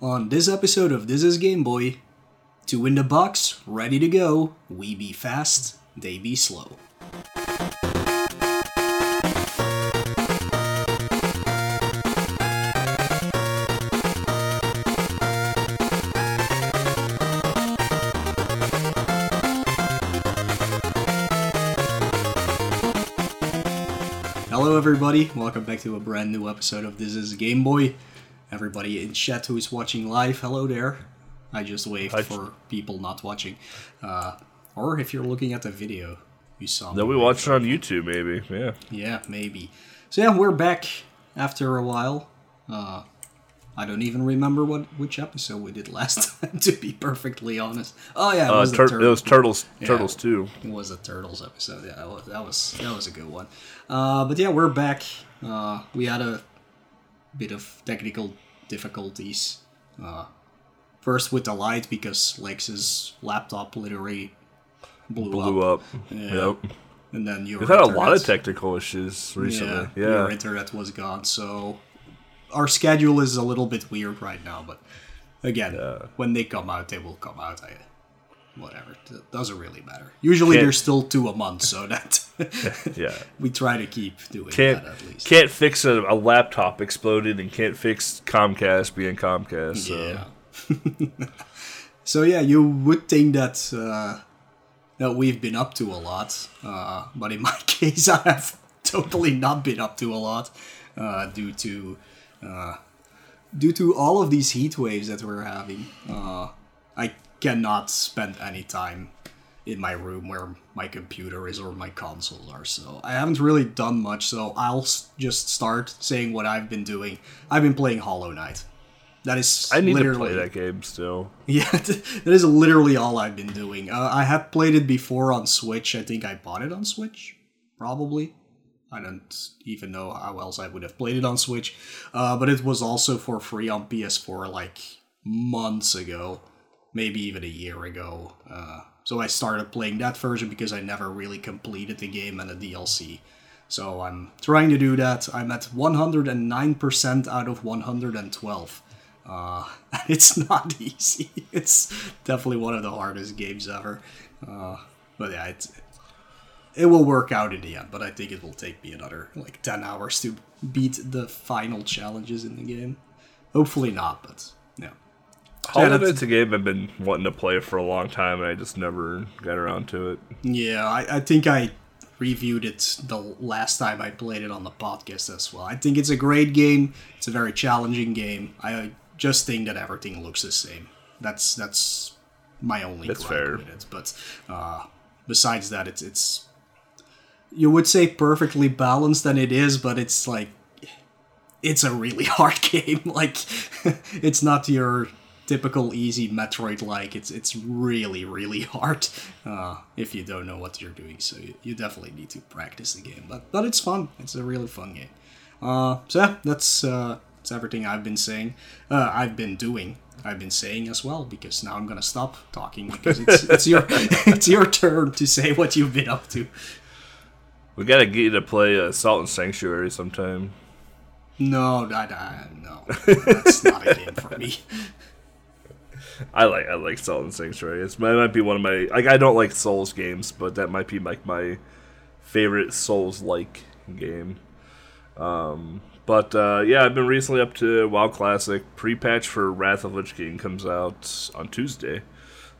On this episode of This is Game Boy, two in the box, ready to go. We be fast, they be slow. Hello, everybody. Welcome back to a brand new episode of This is Game Boy. Everybody in chat who is watching live, hello there. I just waved for people not watching. Uh, or if you're looking at the video, you saw That we watched it on YouTube, maybe. Yeah. Yeah, maybe. So yeah, we're back after a while. Uh, I don't even remember what which episode we did last time. To be perfectly honest. Oh yeah, it Uh, was, the tur- tur- it was Turtles. Yeah. Turtles too. it was a turtles episode. Yeah, that was that was, that was a good one. Uh, but yeah, we're back. Uh, we had a bit of technical difficulties. Uh, first with the light because Lex's laptop literally blew, Blew up. up. Yeah. Yep. and then your We've had a lot of technical issues recently. yeah, Yeah. your internet was gone. So our schedule is a little bit weird right now. But again, Yeah. when they come out, they will come out. I, whatever, it doesn't really matter. Usually, Can't- there's still two a month, so that Yeah. we try to keep doing Can't that at least. can't fix a, a laptop exploded and can't fix Comcast being Comcast. So. Yeah. so yeah, you would think that uh, that we've been up to a lot, uh, but in my case, I have totally not been up to a lot uh, due to uh, due to all of these heat waves that we're having. Uh, I cannot spend any time in my room where my computer is or my consoles are. So I haven't really done much. So I'll just start saying what I've been doing. I've been playing Hollow Knight. That is I need to literally, play that game still. Yeah, that is literally all I've been doing. Uh, I had played it before on Switch. I think I bought it on Switch, probably. I don't even know how else I would have played it on Switch. Uh, but it was also for free on PS4 like months ago, maybe even a year ago. Uh, so I started playing that version because I never really completed the game and the DLC. So I'm trying to do that. I'm at 109% out of 112. Uh, it's not easy. It's definitely one of the hardest games ever. Uh, but yeah, it's, it will work out in the end. But I think it will take me another like ten hours to beat the final challenges in the game. Hopefully not, but yeah. Hollow that's- Knight's a game I've been wanting to play for a long time, and I just never got around to it. Yeah, I, I think I reviewed it the last time I played it on the podcast as well. I think it's a great game. It's a very challenging game. I just think that everything looks the same. That's that's my only That's fair. with it. But uh, besides that, it's it's you would say perfectly balanced, and it is, but it's like it's a really hard game. Like it's not your typical easy Metroid like. It's it's really really hard uh, if you don't know what you're doing. So you, you definitely need to practice the game. But but it's fun. It's a really fun game. Uh, so yeah, that's uh, that's everything I've been saying. Uh, I've been doing. I've been saying as well because now I'm gonna stop talking because it's it's your it's your turn to say what you've been up to. We gotta get you to play uh, Salt and Sanctuary sometime. No, no, no. That's not a game for me. I like I like Salt and Sanctuary. It's that might be one of my like I don't like Souls games, but that might be like my favorite Souls like game. Um, but uh, yeah, I've been recently up to WoW Classic. Pre-patch for Wrath of Lich King comes out on Tuesday,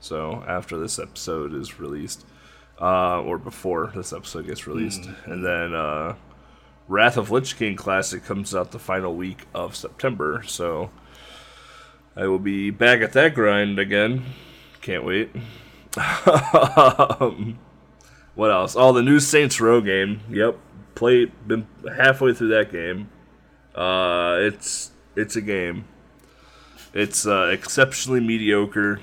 so after this episode is released, uh, or before this episode gets released, and then uh, Wrath of Lich King Classic comes out the final week of September. So. I will be back at that grind again. Can't wait. um, what else? Oh, the new Saints Row game. Yep, played. Been halfway through that game. Uh, it's it's a game. It's uh, exceptionally mediocre.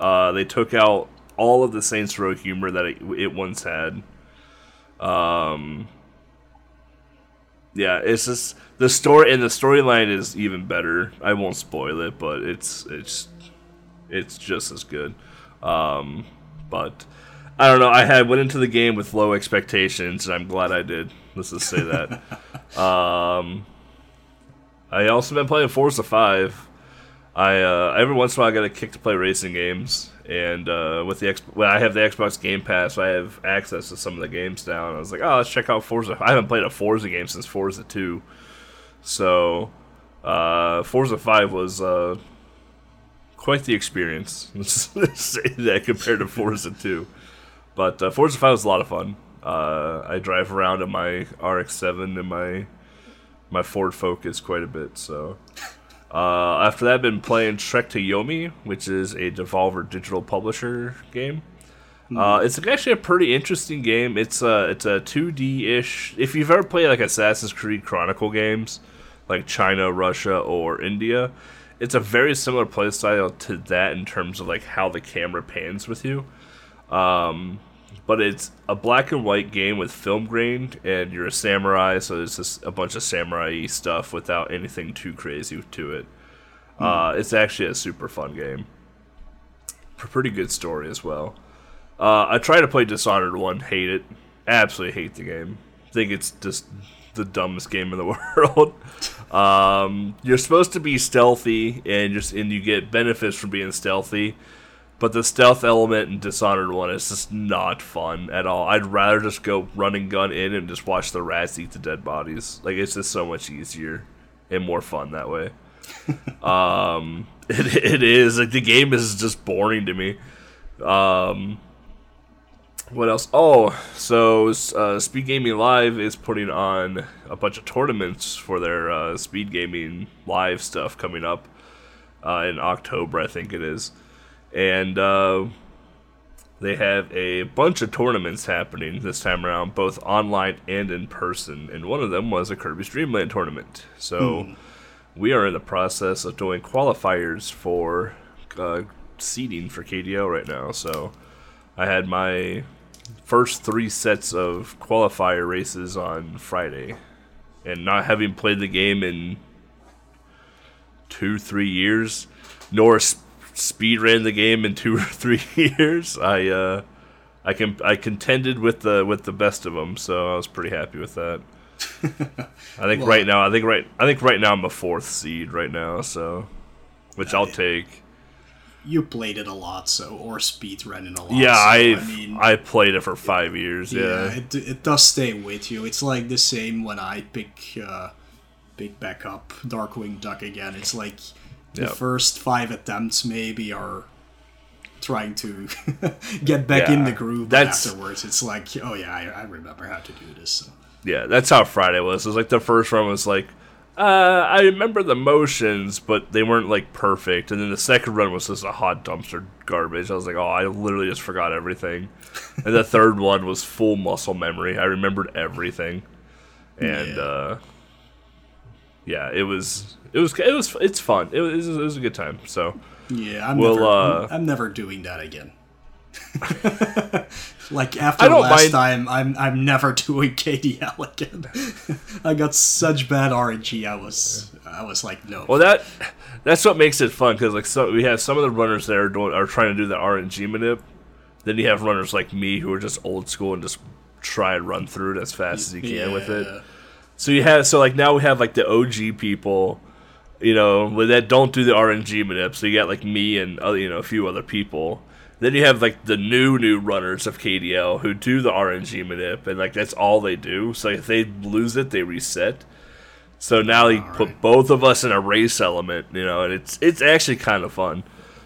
Uh, they took out all of the Saints Row humor that it, it once had. Um, yeah, it's just the story and the storyline is even better. I won't spoil it, but it's it's it's just as good. Um, but I don't know. I had went into the game with low expectations, and I'm glad I did. Let's just say that. um, I also been playing Forza Five. I uh, every once in a while I get a kick to play racing games, and uh, with the X- well, I have the Xbox Game Pass, so I have access to some of the games now. And I was like, oh, let's check out Forza. I haven't played a Forza game since Forza Two, so uh, Forza Five was uh, quite the experience. Let's say that compared to Forza Two, but uh, Forza Five was a lot of fun. Uh, I drive around in my RX-7 and my my Ford Focus quite a bit, so. Uh, after that, I've been playing Trek to Yomi, which is a Devolver Digital Publisher game. Uh, it's actually a pretty interesting game. It's a it's a 2D ish. If you've ever played like Assassin's Creed Chronicle games, like China, Russia, or India, it's a very similar playstyle to that in terms of like how the camera pans with you. Um, but it's a black and white game with film grain, and you're a samurai, so there's just a bunch of samurai stuff without anything too crazy to it. Uh, it's actually a super fun game. Pretty good story as well. Uh, I tried to play Dishonored 1, hate it. Absolutely hate the game. Think it's just the dumbest game in the world. um, you're supposed to be stealthy, and just and you get benefits from being stealthy but the stealth element in Dishonored 1 is just not fun at all. I'd rather just go running gun in and just watch the rats eat the dead bodies. Like, it's just so much easier and more fun that way. um, it, it is. Like, the game is just boring to me. Um, what else? Oh, so uh, Speed Gaming Live is putting on a bunch of tournaments for their uh, Speed Gaming Live stuff coming up uh, in October, I think it is and uh, they have a bunch of tournaments happening this time around, both online and in person. And one of them was a Kirby's Dream Land tournament. So we are in the process of doing qualifiers for uh, seeding for KDO right now. So I had my first three sets of qualifier races on Friday, and not having played the game in two, three years, nor s- speed ran the game in two or three years. I uh, I can I contended with the with the best of them, so I was pretty happy with that. I think Well- right now, I think right, I think right now I'm a fourth seed right now, so which I'll take. You played it a lot, so or speed running a lot. Yeah, so, I mean, I played it for five years. yeah, Yeah, it, it does stay with you. It's like the same when I pick uh, pick back up Darkwing Duck again. It's like the Yep. first five attempts maybe are trying to get back in the groove, but afterwards it's like, oh yeah, I, I remember how to do this. So. yeah. That's how Friday was. It was like the first one was like. Uh, I remember the motions, but they weren't like perfect. And then the second run was just a hot dumpster garbage. I was like, oh, I literally just forgot everything. and the third one was full muscle memory. I remembered everything, and Yeah. uh, yeah, it was it was it was it's fun. It was it was a good time. So Yeah, I'm Well, never, uh, I'm never doing that again. like after last mind- time, I'm I'm never doing KDL again. I got such bad RNG. I was I was like, no. well that that's what makes it fun because like so we have some of the runners that are doing are trying to do the RNG manip. Then you have runners like me who are just old school and just try and run through it as fast as you can with it. So you have so like now we have like the OG people, you know, that don't do the RNG manip. So you got like me and other, you know a few other people. Then you have like the new new runners of KDL who do the RNG manip, and like that's all they do. So if they lose it, they reset. So now you put both of us in a race element, you know, and it's it's actually kind of fun.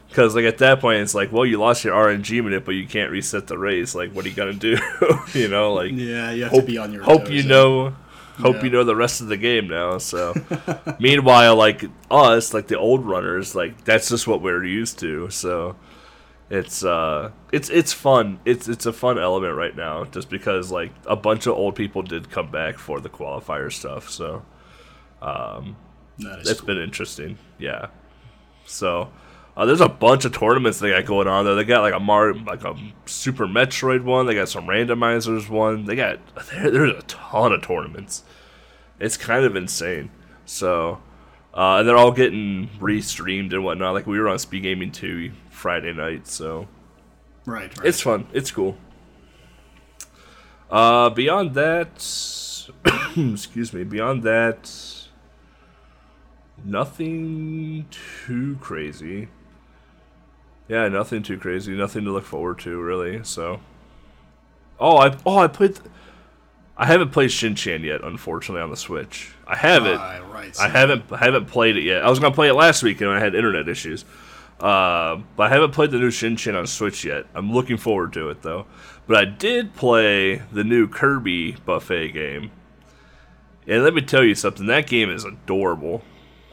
Because like at that point, it's like, well, you lost your RNG manip, but you can't reset the race. Like, what are you gonna do? you know, like Yeah, you have hope, to be on your hope you know hope Yeah. you know the rest of the game now so meanwhile like us like the old runners like that's just what we're used to so it's uh it's it's fun it's it's a fun element right now just because like a bunch of old people did come back for the qualifier stuff so That is it's cool. been interesting. Yeah. So uh, there's a bunch of tournaments they got going on there. They got like a Mar like a Super Metroid one. They got some randomizers one. They got there, there's a ton of tournaments. It's kind of insane. So uh, and they're all getting re-streamed and whatnot. Like we were on Speed Gaming 2 Friday night, so right, right. it's fun. It's cool. Uh, beyond that, excuse me. Beyond that, nothing too crazy. Yeah, nothing too crazy. Nothing to look forward to, really. So, oh, I oh I played. I haven't played Shin Chan yet, unfortunately, on the Switch. I haven't. Uh, right. I haven't I haven't played it yet. I was gonna play it last week and I had internet issues. Uh, but I haven't played the new Shin Chan on Switch yet. I'm looking forward to it though. But I did play the new Kirby Buffet game. And let me tell you something, that game is adorable.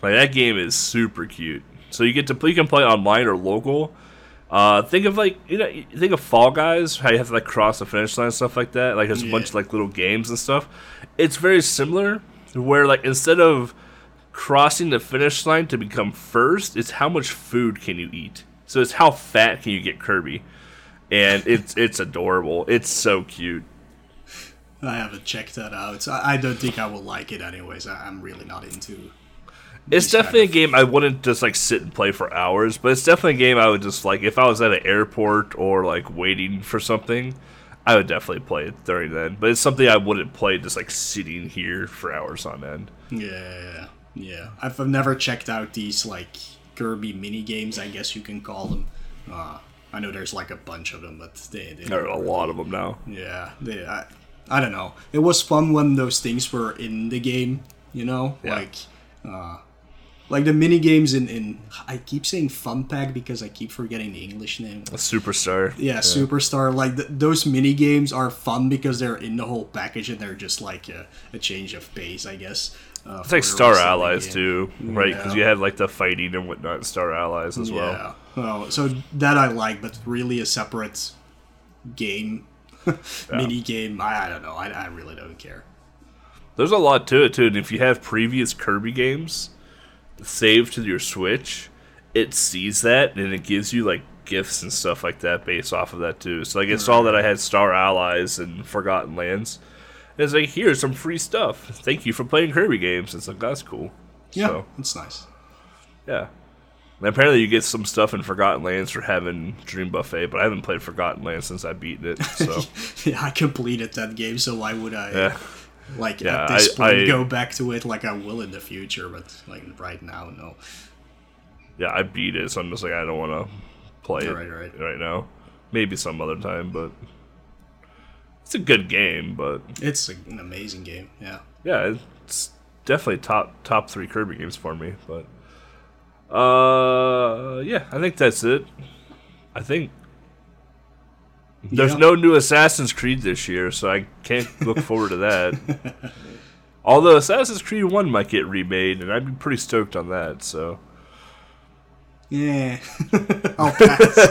Like that game is super cute. So you get to you can play online or local. Uh, think of like you know think of Fall Guys, how you have to like cross the finish line and stuff like that. Like there's a bunch of like little games and stuff. It's very similar, where like instead of crossing the finish line to become first, it's how much food can you eat. So it's how fat can you get Kirby, and it's it's adorable. It's so cute. I haven't checked that out. I, I don't think I will like it anyways. I, I'm really not into. It's these kind definitely of- a game I wouldn't just like sit and play for hours, but it's definitely a game I would just like if I was at an airport or like waiting for something, I would definitely play it during then. But it's something I wouldn't play just like sitting here for hours on end. Yeah, yeah. I've, I've never checked out these like Kirby mini games. I guess you can call them. Uh, I know there's like a bunch of them, but they, they There are a lot of them now. Yeah, they, I, I don't know. It was fun when those things were in the game, you know, Yeah. like, uh, like the mini games in in. I keep saying Fun Pack because I keep forgetting the English name. A superstar. Yeah, Superstar. Like th- those mini games are fun because they're in the whole package and they're just like a, a change of pace, I guess. Uh, It's like Star Allies too, right? Because Yeah. you had like the fighting and whatnot, Star Allies as well. Yeah. Well, so that I like, but really a separate game, mini game. I, I don't know. I, I really don't care. There's a lot to it too, and if you have previous Kirby games saved to your Switch, it sees that and it gives you like gifts and stuff like that based off of that too. So like it saw that I had Star Allies and Forgotten Lands. It's like here's some free stuff. Thank you for playing Kirby games. It's like that's cool. Yeah, So it's nice. yeah. And apparently you get some stuff in Forgotten Lands for having Dream Buffet, but I haven't played Forgotten Lands since I beaten it. So Yeah, I completed that game, so why would I? yeah. Like Yeah, at this I- point, I- go back to it like I will in the future, but like right now, no. yeah, I beat it, so I'm just like, I don't want to play it Right, right. right now. Maybe some other time, but it's a good game. But It's an amazing game. Yeah. yeah, it's definitely top top three Kirby games for me. But uh, yeah, I think that's it. I think there's Yeah. no new Assassin's Creed this year, so I can't look forward to that. Although Assassin's Creed One might get remade, and I'd be pretty stoked on that. So. Yeah. I'll pass.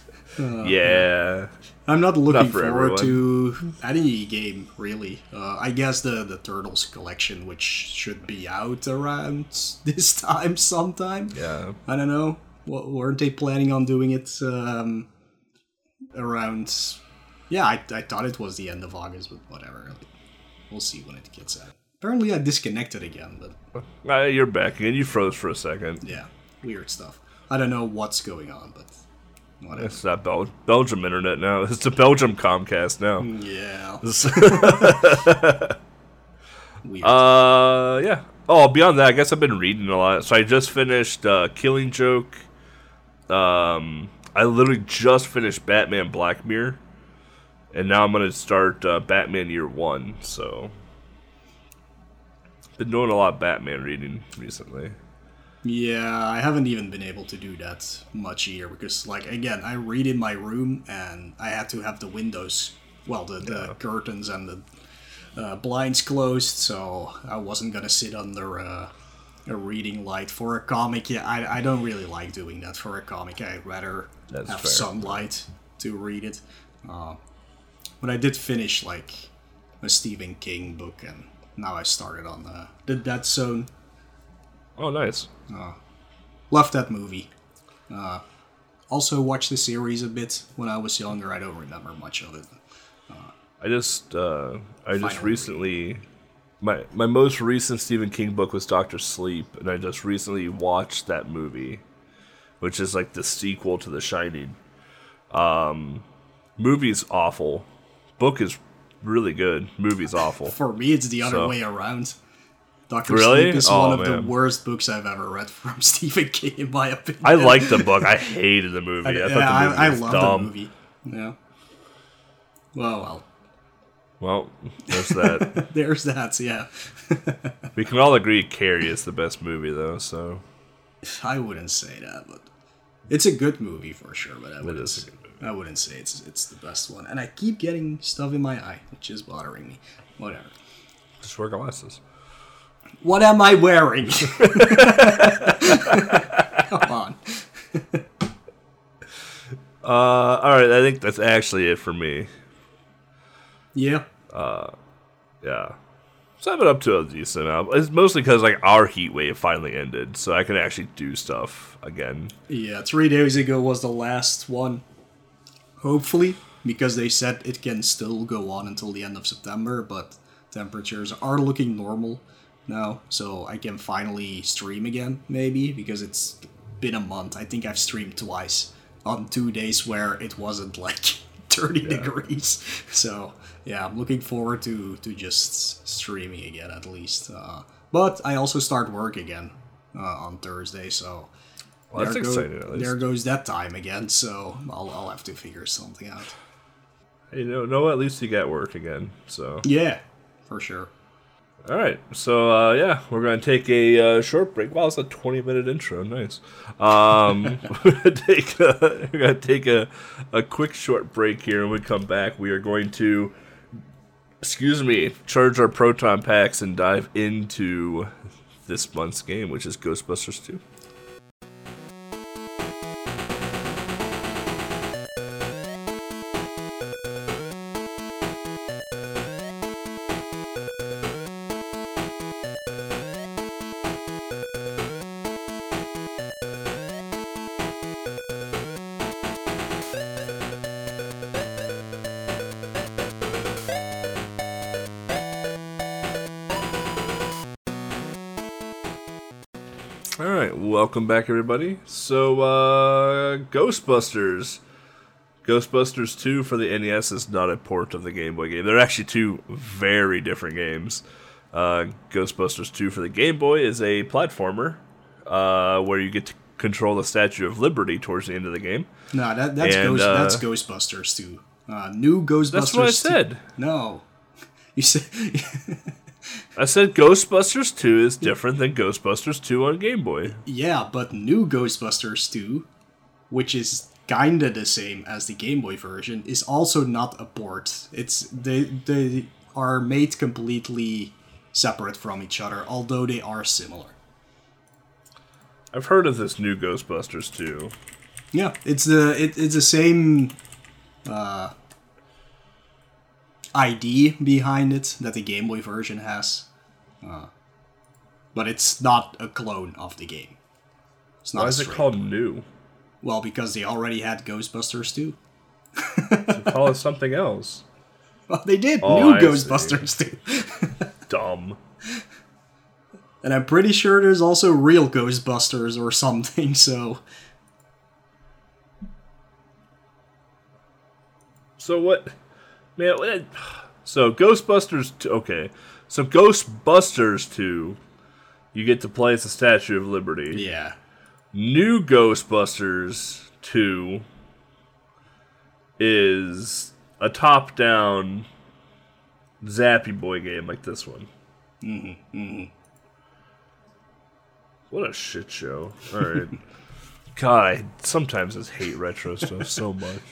Yeah, I'm not looking Not for forward to any game really. Uh, I guess the the Turtles collection, which should be out around this time sometime. yeah. I don't know. W- weren't they planning on doing it um, around? Yeah, I, I thought it was the end of August, but whatever. We'll see when it gets out. Apparently, I disconnected again, but Uh, you're back again. You froze for a second. yeah, weird stuff. I don't know what's going on, but whatever. It's not Bel- Belgium internet now. It's the Belgium Comcast now. Yeah, weird. uh, yeah. Oh, beyond that, I guess I've been reading a lot. So I just finished uh, Killing Joke. Um, I literally just finished Batman Black Mirror, and now I'm gonna start uh, Batman Year One. So, been doing a lot of Batman reading recently. Yeah, I haven't even been able to do that much here because, like, again, I read in my room and I had to have the windows, well, the, the curtains and the uh, blinds closed, so I wasn't gonna sit under uh, a reading light for a comic. Yeah, I, I don't really like doing that for a comic. I'd rather That's have fair. sunlight to read it. Uh, but I did finish like a Stephen King book, and now I started on the the Dead Zone Oh, nice. Love that movie. Uh, also watched the series a bit when I was younger. I don't remember much of it. I just uh, I just recently my my most recent Stephen King book was Doctor Sleep, and I just recently watched that movie, which is like the sequel to The Shining. Um, movie's awful. Book is really good. Movie's awful. For me, it's the other So- way around. Doctor Really? Sleep is Oh, one of the worst books I've ever read from Stephen King, in my opinion. I liked the book. I hated the movie. I, yeah, thought the movie I, I dumb. the movie. Yeah. Well, well, Well, there's that. there's that. Yeah, we can all agree Carrie is the best movie, though. So I wouldn't say that, but it's a good movie for sure. But I wouldn't. say-. I wouldn't say it's it's the best one. And I keep getting stuff in my eye, which is bothering me. Whatever. just wear glasses. What am I wearing? Come on. Uh, all right. I think that's actually it for me. Yeah. Yeah. So I've been up to a decent amount. It's mostly because like our heat wave finally ended, so I can actually do stuff again. Yeah, three days ago was the last one. Hopefully, because they said it can still go on until the end of September, but temperatures are looking normal now, so I can finally stream again, maybe, because it's been a month. I think I've streamed twice on two days where it wasn't like 30 degrees. So, yeah, I'm looking forward to, to just streaming again at least. Uh, but I also start work again uh, on Thursday, so Well, there go- exciting. There goes that time again, so I'll, I'll have to figure something out. You know, no, at least you got work again. So Yeah, for sure. All right. So uh, yeah, we're gonna take a uh, short break. Wow, it's a twenty-minute intro. Nice. Um, we're gonna take a, we're gonna take a a quick short break here, and we come back, we are going to. Excuse me, charge our proton packs and dive into this month's game, which is Ghostbusters 2. Welcome back, everybody. So, uh, Ghostbusters. Ghostbusters 2 for the NES is not a port of the Game Boy game. They're actually two very different games. Uh, Ghostbusters 2 for the Game Boy is a platformer uh, where you get to control the Statue of Liberty towards the end of the game. No, that that's And, Ghost, uh, that's Ghostbusters Two. Uh, new Ghostbusters. That's what I 2 said. No, you said I said Ghostbusters 2 is different than Ghostbusters 2 on Game Boy. yeah, but new Ghostbusters 2, which is kinda the same as the Game Boy version, is also not a port. It's they they are made completely separate from each other, although they are similar. I've heard of this new Ghostbusters 2. Yeah, it's the it, it's the same uh, ID behind it that the Game Boy version has, uh, but it's not a clone of the game. It's not Why is it called new? Well, because they already had Ghostbusters too. Call it something else. Well, they did Oh, new I see. Ghostbusters too, Dumb. and I'm pretty sure there's also real Ghostbusters or something. So So what, man? What, so Ghostbusters. 2, okay, so Ghostbusters two, you get to play as the Statue of Liberty. yeah, New Ghostbusters two is a top-down Zappy Boy game like this one. Mm-hmm. What a shit show! All right. God, I sometimes just hate retro stuff so much.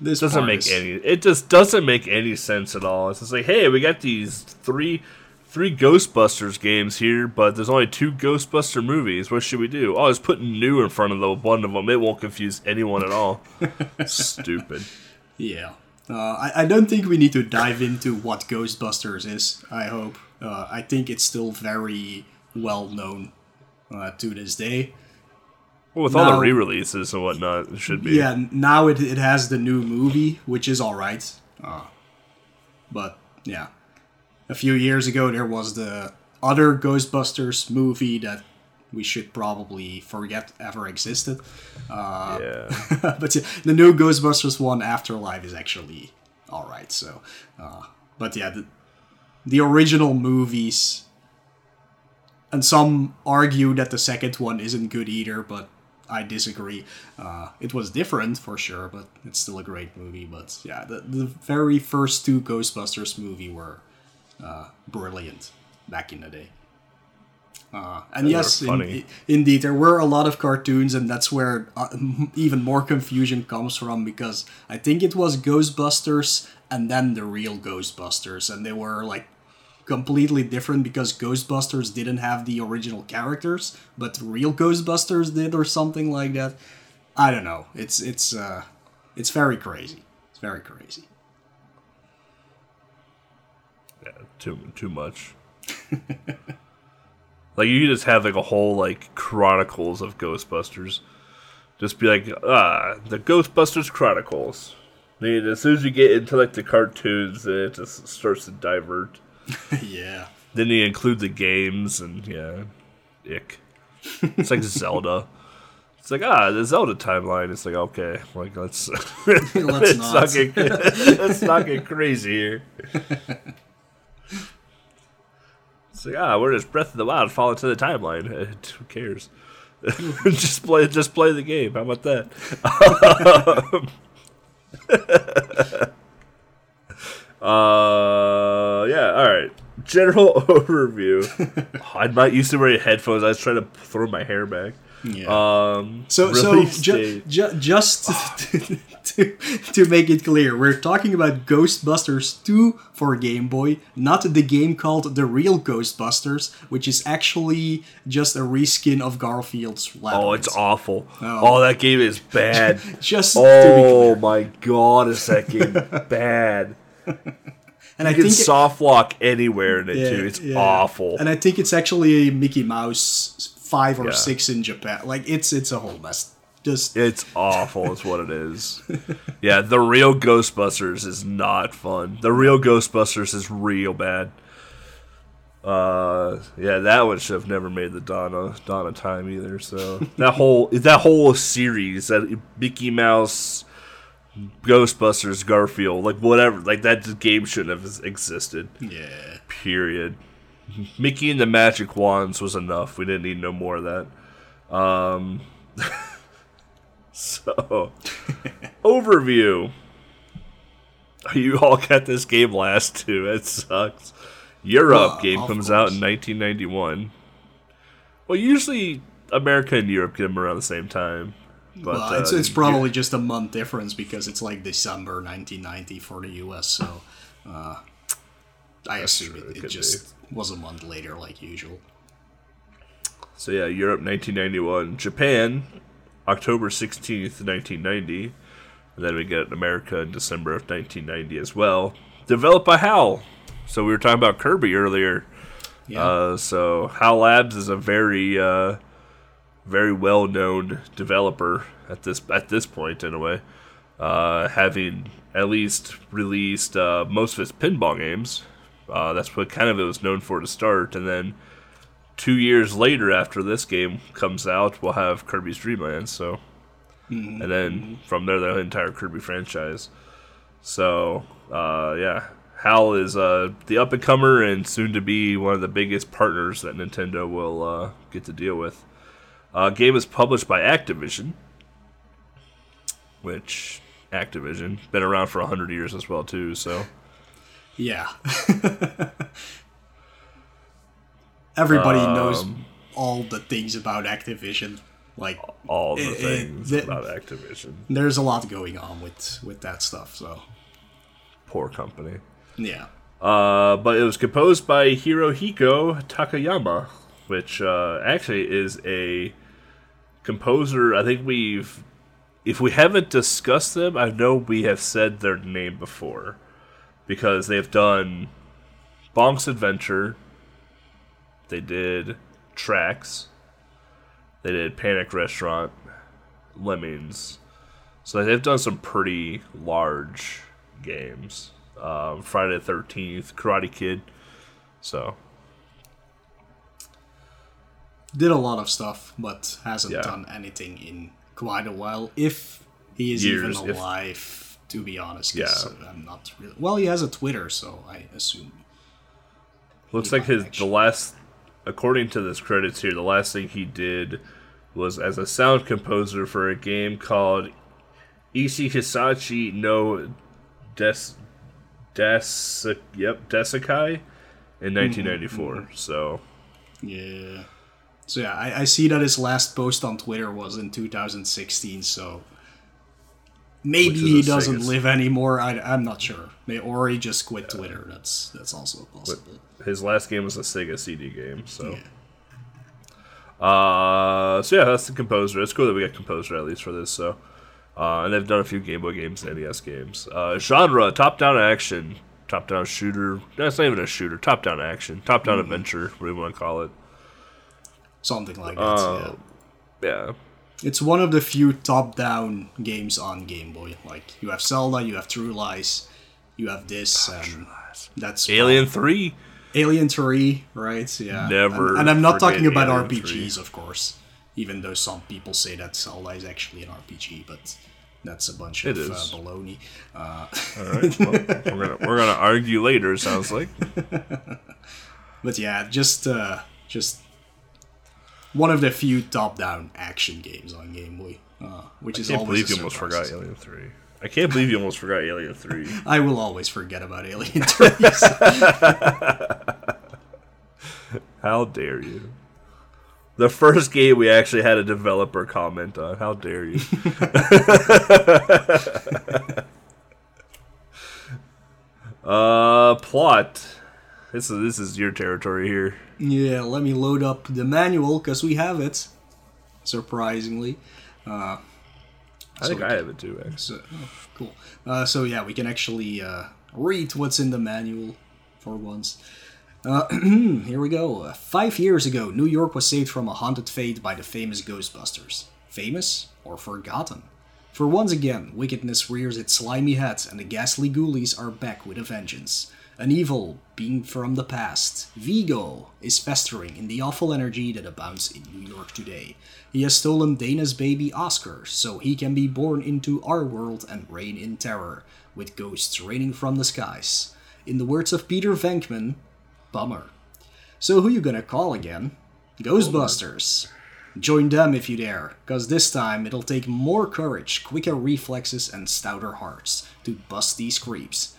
This doesn't make is- any it just doesn't make any sense at all it's just like hey we got these three three ghostbusters games here but there's only two ghostbuster movies what should we do oh let's put new in front of the one of them it won't confuse anyone at all stupid Yeah. Uh, I, I don't think we need to dive into what Ghostbusters is, I hope. Uh, I think it's still very well known uh, to this day. Well with all the re-releases and whatnot it should be Yeah, now it, it has the new movie, which is alright. Uh, but, yeah. A few years ago, there was the other Ghostbusters movie that we should probably forget ever existed. Uh, yeah but yeah, the new Ghostbusters one, Afterlife, is actually all right. So, uh, but yeah, the, the original movies and some argue that the second one isn't good either, but I disagree. Uh, it was different for sure, but it's still a great movie. But yeah, the, the very first two Ghostbusters movie were uh, brilliant back in the day. Uh, and yes, in- indeed, there were a lot of cartoons, and that's where uh, even more confusion comes from because I think it was Ghostbusters and then the real Ghostbusters, and they were like completely different because Ghostbusters didn't have the original characters, but real Ghostbusters did, or something like that. I don't know. It's it's uh, it's very crazy. It's very crazy. Yeah, too too much. like you just have like a whole like chronicles of Ghostbusters. Just be like, ah, the Ghostbusters Chronicles. Then as soon as you get into like the cartoons, it just starts to divert. yeah. Then you include the games and yeah, ick. It's like Zelda. It's like ah, the Zelda timeline. It's like okay, like let's Let's let's not. not get let's not get crazy here. It's like ah, we're just Breath of the Wild fall into the timeline. Uh, who cares? just play, just play the game. How about that? Uh, yeah. All right. General overview. I might used to wear headphones. I was trying to throw my hair back. Yeah. Um, So, so release ju- ju- just to, to, to make it clear, we're talking about Ghostbusters 2 for Game Boy, not the game called The Real Ghostbusters, which is actually just a reskin of Garfield's Labyrinth. Oh, it's awful. Oh. Oh, that game is bad. Just to be oh clear. my god, is that game bad? And I can soft walk anywhere in it yeah, too. It's yeah. awful. And I think it's actually a Mickey Mouse 5 or Yeah. 6 in Japan. Like, it's it's a whole mess. Just It's awful, is what it is. Yeah, the real Ghostbusters is not fun. The real Ghostbusters is real bad. Uh, yeah, that one should have never made the Donna Donna Time either. So that whole that whole series, that Mickey Mouse, Ghostbusters, Garfield, like whatever, like that game shouldn't have existed. yeah. Period. Mickey and the Magic Wands was enough. We didn't need no more of that. Um, so, overview. You all got this game last too. It sucks. Europe game comes out in 1991. Well, usually America and Europe get them around the same time. But well, it's, uh, it's probably just a month difference because it's like December 1990 for the US, so uh, I assume true, it, it just was a month later, like usual. So yeah, Europe 1991, Japan October 16th, 1990, and then we get America in December of 1990 as well. Developed by HAL. So we were talking about Kirby earlier. Yeah. Uh, so HAL Labs is a very uh, very well-known developer at this at this point in a way, uh, having at least released uh, most of his pinball games. Uh, that's what kind of it was known for to start, and then two years later after this game comes out, we'll have Kirby's Dream Land. So, and then from there, the entire Kirby franchise. So, uh, yeah, Hal is uh, the up and comer and soon to be one of the biggest partners that Nintendo will uh, get to deal with. Uh, game is published by Activision, which Activision been around for hundred years as well too. So. Yeah. Everybody knows Um, all the things about Activision. Like, all the Eh, eh, things the- about Activision. there's a lot going on with with that stuff. So, Poor company. yeah. Uh, but it was composed by Hirohiko Takayama, which uh, actually is a composer. I think we've, if we haven't discussed them, I know we have said their name before because they've done Bonk's Adventure. They did Trax. They did Panic Restaurant, Lemmings. So they've done some pretty large games. Um, Friday the Thirteenth, Karate Kid. So Did a lot of stuff, but hasn't Yeah. done anything in quite a while. If he is Years, even if- alive, to be honest. Yeah. I'm not really. Well, he has a Twitter, so I assume. looks like his the last according to this credits here, the last thing he did was as a sound composer for a game called Ishi Hisachi no Des Des yep Desekai in mm-hmm, 1994. Mm-hmm. So Yeah. So yeah, I, I see that his last post on Twitter was in 2016. So maybe he doesn't Sega's- live anymore. I, I'm not sure. May, or he just quit Twitter. That's that's also possible. his last game was a Sega CD game. So. Uh, so yeah, that's the composer. It's cool that we got composer at least for this. So, uh, and they've done a few Game Boy games and NES games. Uh, genre: top-down action, top-down shooter. That's not even a shooter. Top-down action, top-down adventure. What do you want to call it? Something like that. Uh, yeah. Yeah, It's one of the few top-down games on Game Boy. Like you have Zelda, you have True Lies, you have this, and that's Alien Three. Alien 3, right? Yeah. Never And, and I'm not talking about Alien RPGs, of course. Even though some people say that Zelda is actually an RPG, but that's a bunch It of uh, baloney. Uh, All right, well, we're gonna we're gonna argue later. Sounds like. but yeah, just uh, just one of the few top-down action games on Game Boy, uh, which is I can't believe you almost forgot Alien Three. I can't believe you almost forgot Alien Three. I will always forget about Alien 3. How dare you? The first game we actually had a developer comment on. How dare you? uh, plot. This is this is your territory here. yeah, let me load up the manual because we have it. Surprisingly. I think I have it too. Actually. So, oh, cool. Uh, so yeah, we can actually uh, read what's in the manual for once. Uh, here we go. Uh, five years ago, New York was saved from a haunted fate by the famous Ghostbusters. Famous or forgotten? For once again, wickedness rears its slimy head, and the ghastly ghoulies are back with a vengeance. An evil being from the past, Vigo, is festering in the awful energy that abounds in New York today. He has stolen Dana's baby Oscar, so he can be born into our world and reign in terror, with ghosts raining from the skies. In the words of Peter Venkman, bummer. So who you gonna call again? Ghostbusters. Join them if you dare, cause this time it'll take more courage, quicker reflexes, and stouter hearts to bust these creeps.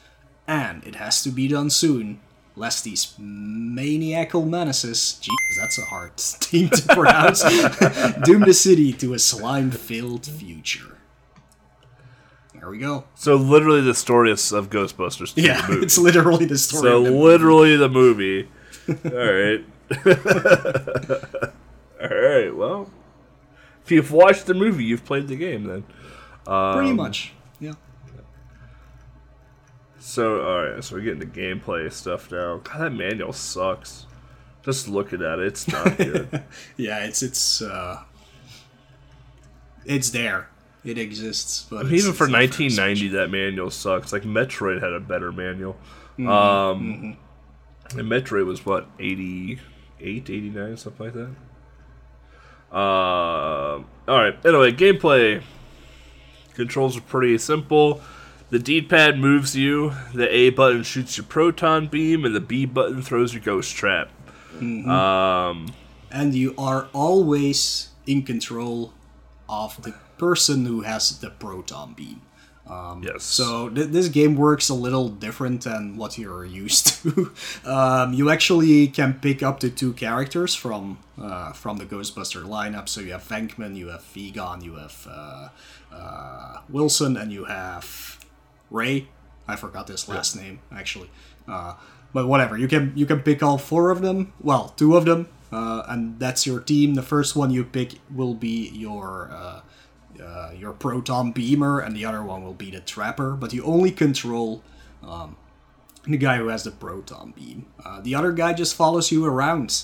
And it has to be done soon, lest these maniacal menaces, jeez, that's a hard thing to pronounce, doom the city to a slime-filled future. There we go. So literally the story of, of Ghostbusters. Yeah, the movie. it's literally the story. so of the movie. literally the movie. All right. All right. Well, if you've watched the movie, you've played the game then. pretty Um, much. So, alright, so we're getting the gameplay stuff now. God, that manual sucks. Just looking at it, it's not good. Yeah, it's it's uh it's there. It exists, but I mean, even for 1990, that manual sucks. Like, Metroid had a better manual. Um, And Metroid was, what, 88, 89, something like that? Um, alright, anyway, gameplay. Controls are pretty simple. The D pad moves you, the A button shoots your proton beam, and the B button throws your ghost trap. Um, and you are always in control of the person who has the proton beam. yes. So th- this game works a little different than what you're used to. um, you actually can pick up to two characters from uh, from the Ghostbuster lineup. So you have Venkman, you have Egon, you have uh, uh, Winston, and you have Ray. I forgot his last name actually. Uh, but whatever, you can you can pick all four of them. Well, two of them, uh, and that's your team. The first one you pick will be your uh, uh, your proton beamer, and the other one will be the trapper. But you only control um, the guy who has the proton beam. Uh, the other guy just follows you around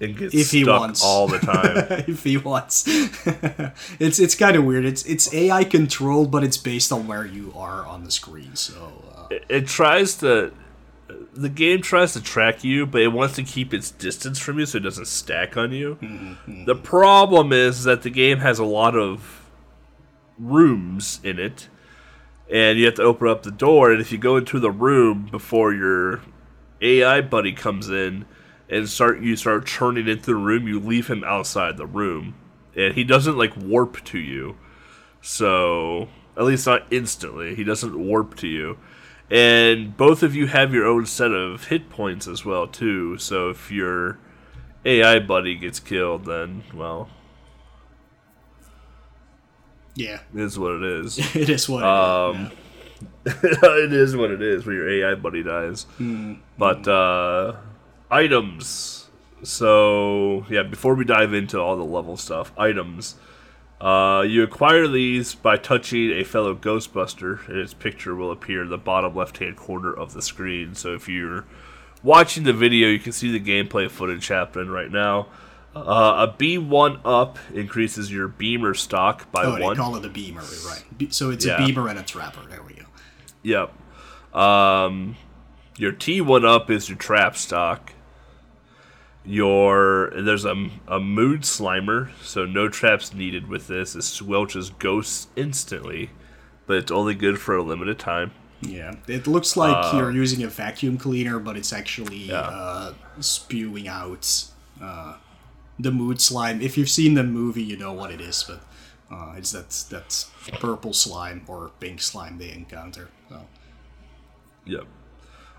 it gets if he wants. all the time. if he wants. it's it's kind of weird. It's it's AI controlled, but it's based on where you are on the screen. So uh, it, it tries to the game tries to track you but it wants to keep its distance from you so it doesn't stack on you hmm, hmm, hmm. the problem is that the game has a lot of rooms in it and you have to open up the door and if you go into the room before your ai buddy comes in and start you start turning into the room, you leave him outside the room, and he doesn't like warp to you. So at least not instantly, he doesn't warp to you. And both of you have your own set of hit points as well too. So if your AI buddy gets killed, then well, Yeah, it is what it is. it is what Um, it is. yeah. it is what it is when your AI buddy dies. But uh, items. So yeah, before we dive into all the level stuff, items. Uh, you acquire these by touching a fellow Ghostbuster, and its picture will appear in the bottom left-hand corner of the screen. So if you're watching the video, you can see the gameplay footage happening right now. Uh, a B1 up increases your beamer stock by Oh, one. call it a beamer, right? So it's Yeah. a beamer and a trapper. There we go. Yep. Um, your T1 up is your trap stock. Your there's a, a mood slimer, so no traps needed with this. It squelches ghosts instantly, but it's only good for a limited time. Yeah, it looks like you're using a vacuum cleaner, but it's actually Uh, Yeah. uh, spewing out uh, the mood slime. If you've seen the movie, you know what it is, but uh, it's that that purple slime or pink slime they encounter. So. Yep.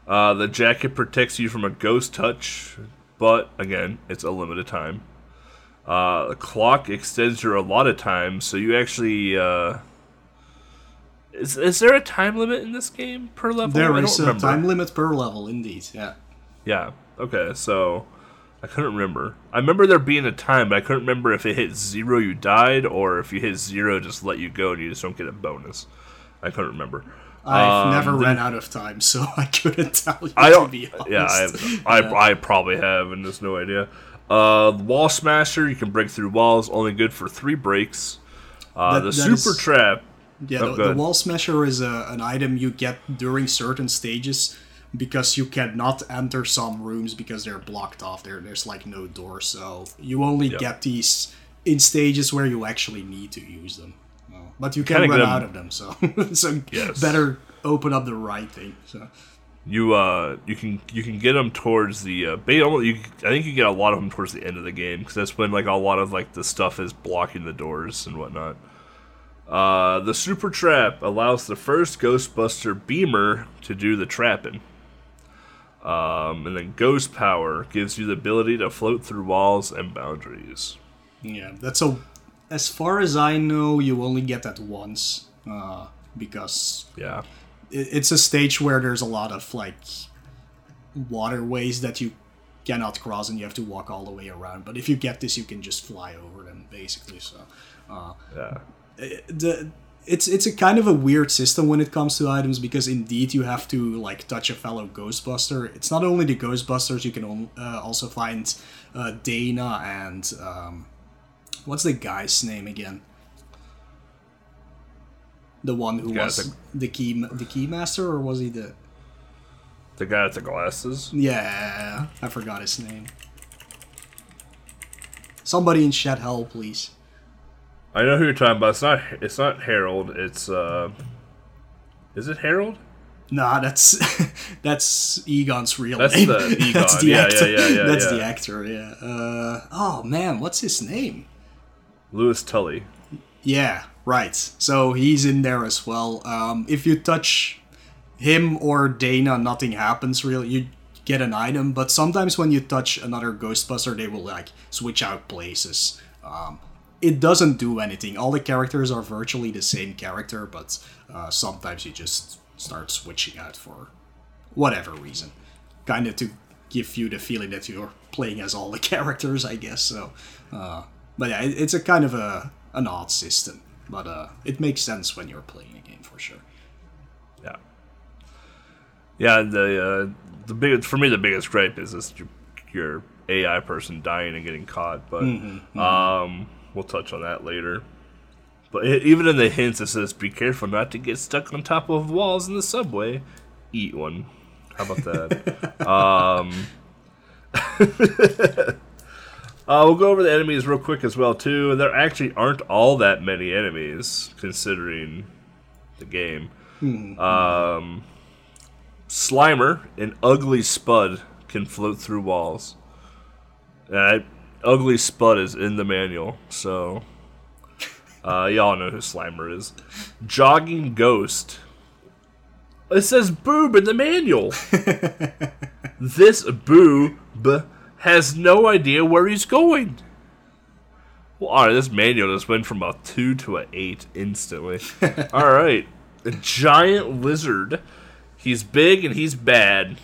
Uh, the jacket protects you from a ghost touch, but again, it's a limited time. Uh, the clock extends your allotted time, so you actually. Uh, is, is there a time limit in this game per level? There is a time limit per level, indeed. Yeah. Yeah. Okay. So I couldn't remember. I remember there being a time, but I couldn't remember if it hit zero, you died, or if you hit zero, just let you go and you just don't get a bonus. I couldn't remember. I've Um, never ran out of time, so I couldn't tell you. I don't. be honest. Yeah, I, I, I probably have, and there's no idea. Uh, the wall smasher, you can break through walls, only good for three breaks. Uh, That- the that super is- trap. Yeah, Oh, the, the wall smasher is a, an item you get during certain stages because you cannot enter some rooms because they're blocked off. There, there's like no door, so you only Yep. get these in stages where you actually need to use them. But you can run out of them, so so Yes. better open up the right thing. So You uh, you can you can get them towards the. Uh, you, I think you get a lot of them towards the end of the game because that's when like a lot of like the stuff is blocking the doors and whatnot. Uh, the super trap allows the first Ghostbuster beamer to do the trapping. Um, and then ghost power gives you the ability to float through walls and boundaries. yeah, that's a. As far as I know, you only get that once uh, because Yeah. it- it's a stage where there's a lot of like waterways that you cannot cross and you have to walk all the way around but if you get this you can just fly over them basically so uh, Yeah. the it's it's a kind of a weird system when it comes to items because indeed you have to like touch a fellow ghostbuster it's not only the ghostbusters you can on, uh, also find uh, dana and um, what's the guy's name again the one who Yeah, was the- the key the key master or was he the The guy with the glasses. yeah i forgot his name somebody in chat help please I know who you're talking about. It's not. It's not Harold. It's uh. Is it Harold? Nah, that's that's Egon's real That's name. the Egon. that's the Yeah, yeah, actor. yeah, yeah, that's yeah. the actor. Yeah. Uh, oh man, what's his name? Louis Tully. Yeah, right. So he's in there as well. Um, if you touch him or Dana, nothing happens really. You get an item, but sometimes when you touch another Ghostbuster, they will like switch out places. Um, it doesn't do anything. All the characters are virtually the same character, but uh, sometimes you just start switching out for whatever reason. Kind of to give you the feeling that you're playing as all the characters, I guess. So, uh, but yeah, it, it's a kind of a an odd system, but uh, it makes sense when you're playing a game for sure. Yeah. Yeah. The uh, the big for me the biggest gripe is this your, your AI person dying and getting caught, but um we'll touch on that later. But it, even in the hints, it says, "Be careful not to get stuck on top of walls in the subway. Eat one." How about that? um, uh, we'll go over the enemies real quick as well too. There actually aren't all that many enemies considering the game. Um, Slimer, an ugly spud, can float through walls. Uh, Ugly Spud is in the manual, so uh, y'all know who Slimer is. Jogging Ghost. It says boob in the manual. this boob has no idea where he's going. Well, alright, this manual just went from a 2 to an 8 instantly. alright. A giant lizard. He's big and he's bad.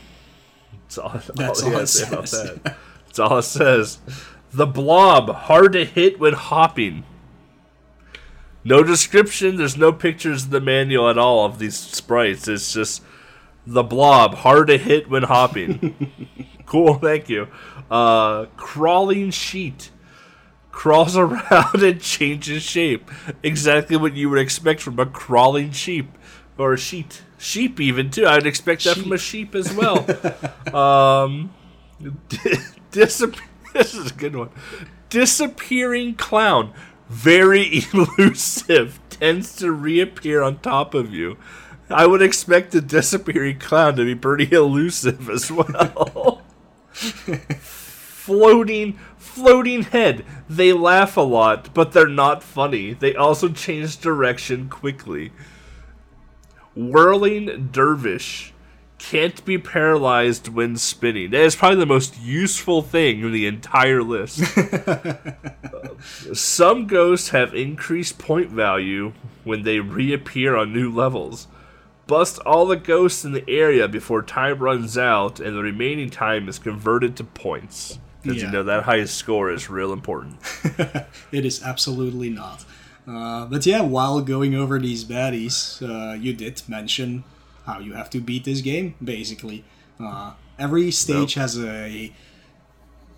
That's all, That's all, all it to say about says. that. That's all it says. The blob, hard to hit when hopping. No description, there's no pictures in the manual at all of these sprites. It's just the blob, hard to hit when hopping. cool, thank you. Uh, crawling sheet. Crawls around and changes shape. Exactly what you would expect from a crawling sheep. Or a sheet. Sheep, even, too. I'd expect that from a sheep as well. um, disap- this is a good one. Disappearing clown. Very elusive. Tends to reappear on top of you. I would expect the disappearing clown to be pretty elusive as well. Floating floating head. They laugh a lot, but they're not funny. They also change direction quickly. Whirling dervish can't be paralyzed when spinning. That is probably the most useful thing in the entire list. Some ghosts have increased point value when they reappear on new levels. Bust all the ghosts in the area before time runs out, and the remaining time is converted to points. Because Yeah. you know that highest score is real important. It is absolutely not. Uh, but yeah, while going over these baddies, uh, you did mention how you have to beat this game, basically. Uh, every stage has a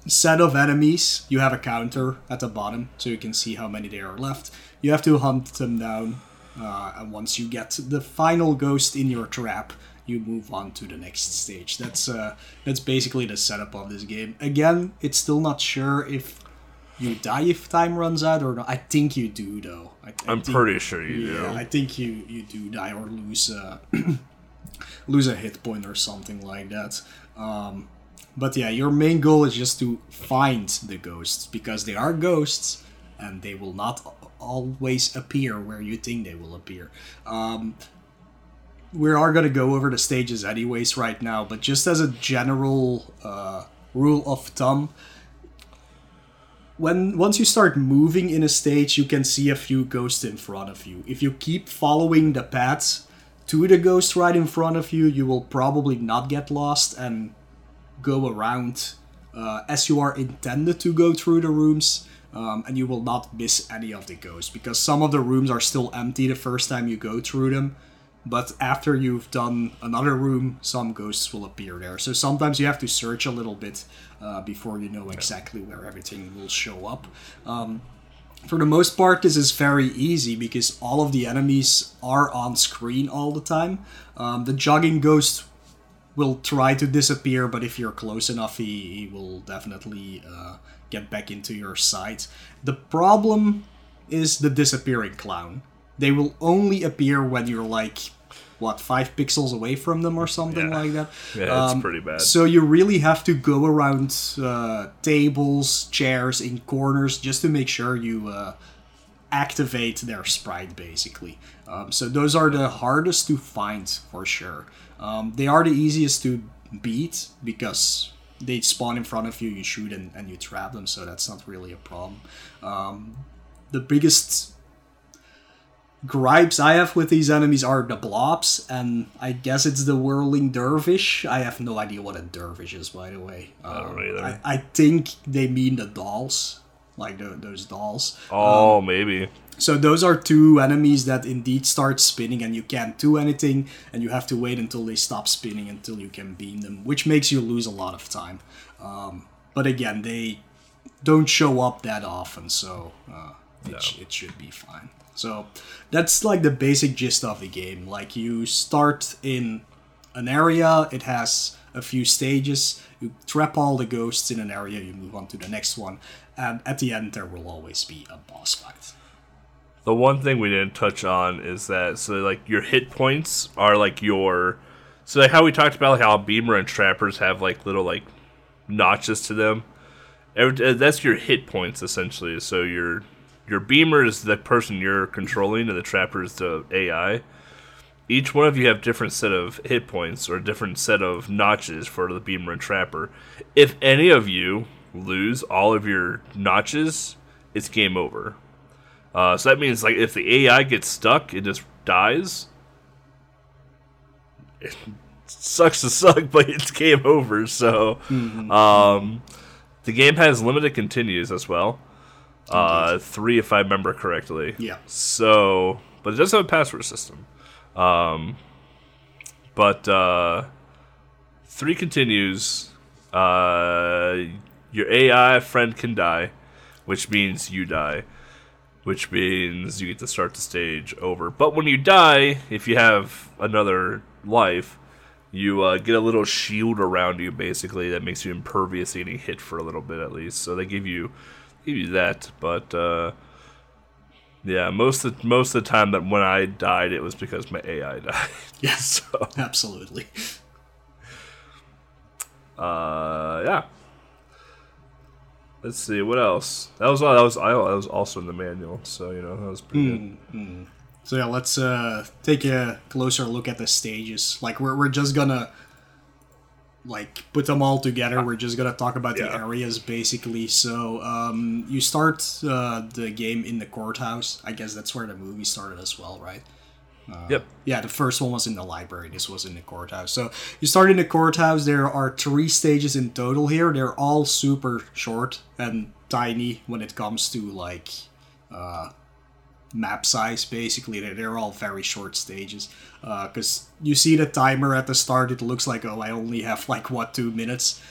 set of enemies. You have a counter at the bottom, so you can see how many there are left. You have to hunt them down, uh, and once you get the final ghost in your trap, you move on to the next stage. That's uh, that's basically the setup of this game. Again, it's still not sure if you die if time runs out or not. I think you do though. I, I I'm think- pretty sure you yeah, do. I think you you do die or lose a lose a hit point or something like that. Um, but yeah, your main goal is just to find the ghosts because they are ghosts and they will not always appear where you think they will appear. Um, we are going to go over the stages anyways right now, but just as a general uh, rule of thumb, when once you start moving in a stage, you can see a few ghosts in front of you. If you keep following the paths to the ghost right in front of you, you will probably not get lost and go around uh, as you are intended to go through the rooms. Um, and you will not miss any of the ghosts because some of the rooms are still empty the first time you go through them. But after you've done another room, some ghosts will appear there. So sometimes you have to search a little bit uh, before you know exactly where everything will show up. Um, for the most part, this is very easy because all of the enemies are on screen all the time. Um, the jogging ghost will try to disappear, but if you're close enough, he, he will definitely uh, get back into your sight. The problem is the disappearing clown. They will only appear when you're like, what, five pixels away from them or something Yeah. like that. Yeah, it's Um, pretty bad. So you really have to go around uh, tables, chairs, in corners just to make sure you uh, activate their sprite, basically. Um, so those are the hardest to find for sure. Um, they are the easiest to beat because they spawn in front of you, you shoot and, and you trap them, so that's not really a problem. Um, the biggest gripes I have with these enemies are the blobs, and I guess it's the whirling dervish. I have no idea what a dervish is, by the way. I don't Um, either. I, I think they mean the dolls, like the, those dolls. oh, maybe. So those are two enemies that indeed start spinning, and you can't do anything, and you have to wait until they stop spinning until you can beam them, which makes you lose a lot of time. Um, but again, they don't show up that often, so uh, it, sh- it should be fine. So that's like the basic gist of the game. Like you start in an area, it has a few stages. You trap all the ghosts in an area, you move on to the next one, and at the end there will always be a boss fight. The one thing we didn't touch on is that so like your hit points are like your so like how we talked about like how Beamer and Trappers have like little like notches to them. Every, uh, that's your hit points essentially. So your your beamer is the person you're controlling, and the trapper is the AI. Each one of you have different set of hit points or different set of notches for the beamer and trapper. If any of you lose all of your notches, it's game over. Uh, so that means like if the AI gets stuck, it just dies. It sucks to suck, but it's game over. So, um, the game has limited continues as well. Uh, three, if I remember correctly. Yeah. So, but it does have a password system. Um, but uh, three continues. Uh, your AI friend can die, which means you die, which means you get to start the stage over. But when you die, if you have another life, you uh, get a little shield around you, basically that makes you impervious to any hit for a little bit at least. So they give you give you that, but. Uh, yeah, most of most of the time that when I died, it was because my AI died. Yes, so, absolutely. uh, yeah. Let's see what else. That was that was I that was also in the manual, so you know that was pretty good. So yeah, let's uh, take a closer look at the stages. Like we're we're just gonna like put them all together. We're just gonna talk about the areas basically. So um, you start uh, the game in the courthouse. I guess that's where the movie started as well, right? Yep. Yeah, the first one was in the library. This was in the courthouse. So you start in the courthouse. There are three stages in total here. They're all super short and tiny when it comes to like uh, map size. Basically, they're, they're all very short stages. Because you see the timer at the start, it looks like oh, I only have like what two minutes.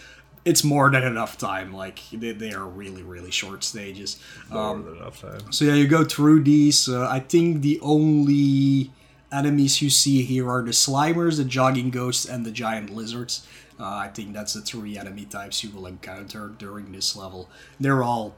It's more than enough time. Like they, they are really really short stages. More than enough time. So yeah, you go through these. Uh, I think the only enemies you see here are the Slimers, the Jogging Ghosts, and the Giant Lizards. Uh, I think that's the three enemy types you will encounter during this level. They're all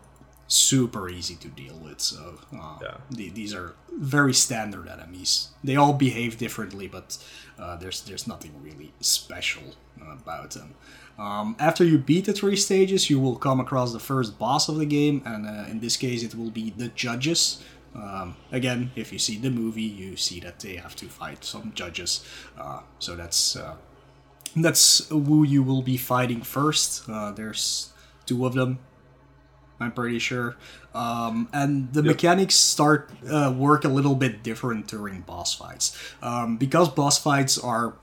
super easy to deal with. So uh, Yeah. the- these are very standard enemies. They all behave differently, but uh, there's there's nothing really special about them. Um, after you beat the three stages, you will come across the first boss of the game, and uh, in this case, it will be the judges. Um, again, if you see the movie, you see that they have to fight some judges. Uh, so that's uh, that's who you will be fighting first. Uh, there's two of them. I'm pretty sure. Um, and the mechanics start uh, work a little bit different during boss fights um, because boss fights are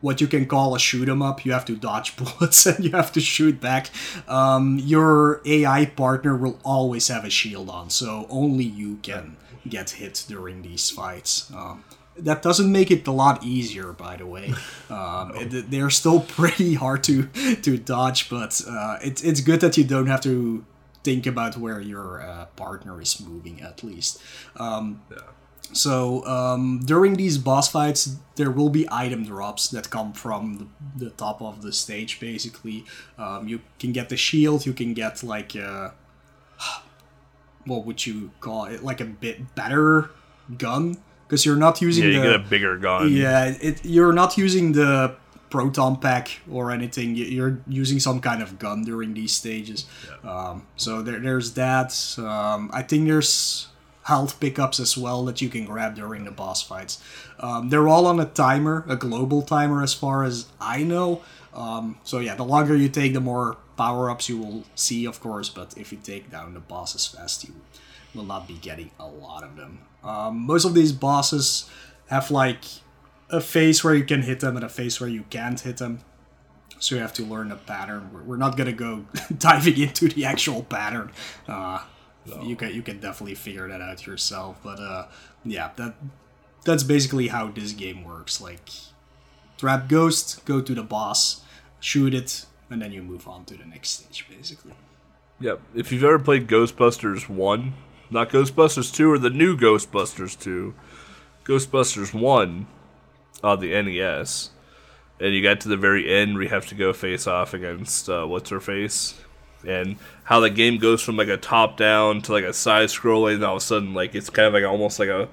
what you can call a shoot 'em up. You have to dodge bullets and you have to shoot back. Um, your AI partner will always have a shield on, so only you can get hit during these fights. Um, that doesn't make it a lot easier, by the way. Um, they're still pretty hard to to dodge, but uh, it's it's good that you don't have to think about where your uh, partner is moving at least. Um, so um, during these boss fights, there will be item drops that come from the, the top of the stage. Basically, um, you can get the shield. You can get like a, what would you call it? Like a bit better gun because you're not using Yeah, you the get a bigger gun. yeah, it, you're not using the proton pack or anything. You- You're using some kind of gun during these stages. Um, so there, there's that. Um, I think there's health pickups as well that you can grab during the boss fights. Um, they're all on a timer, a global timer, as far as I know. Um, so yeah, the longer you take, the more power ups you will see, of course. But if you take down the bosses fast, you will not be getting a lot of them. Um, most of these bosses have like a phase where you can hit them and a phase where you can't hit them. So you have to learn a pattern. We're, not gonna go diving into the actual pattern. Uh, You can you can definitely figure that out yourself. But uh, yeah, that that's basically how this game works. Like trap ghost, go to the boss, shoot it, and then you move on to the next stage. Basically. Yep. If you've ever played Ghostbusters 1, not Ghostbusters 2 or the new Ghostbusters 2, Ghostbusters 1 on the NES, and you got to the very end where you have to go face off against uh, What's Her Face, and how the game goes from like a top down to like a side scrolling, and all of a sudden, like, it's kind of like almost like a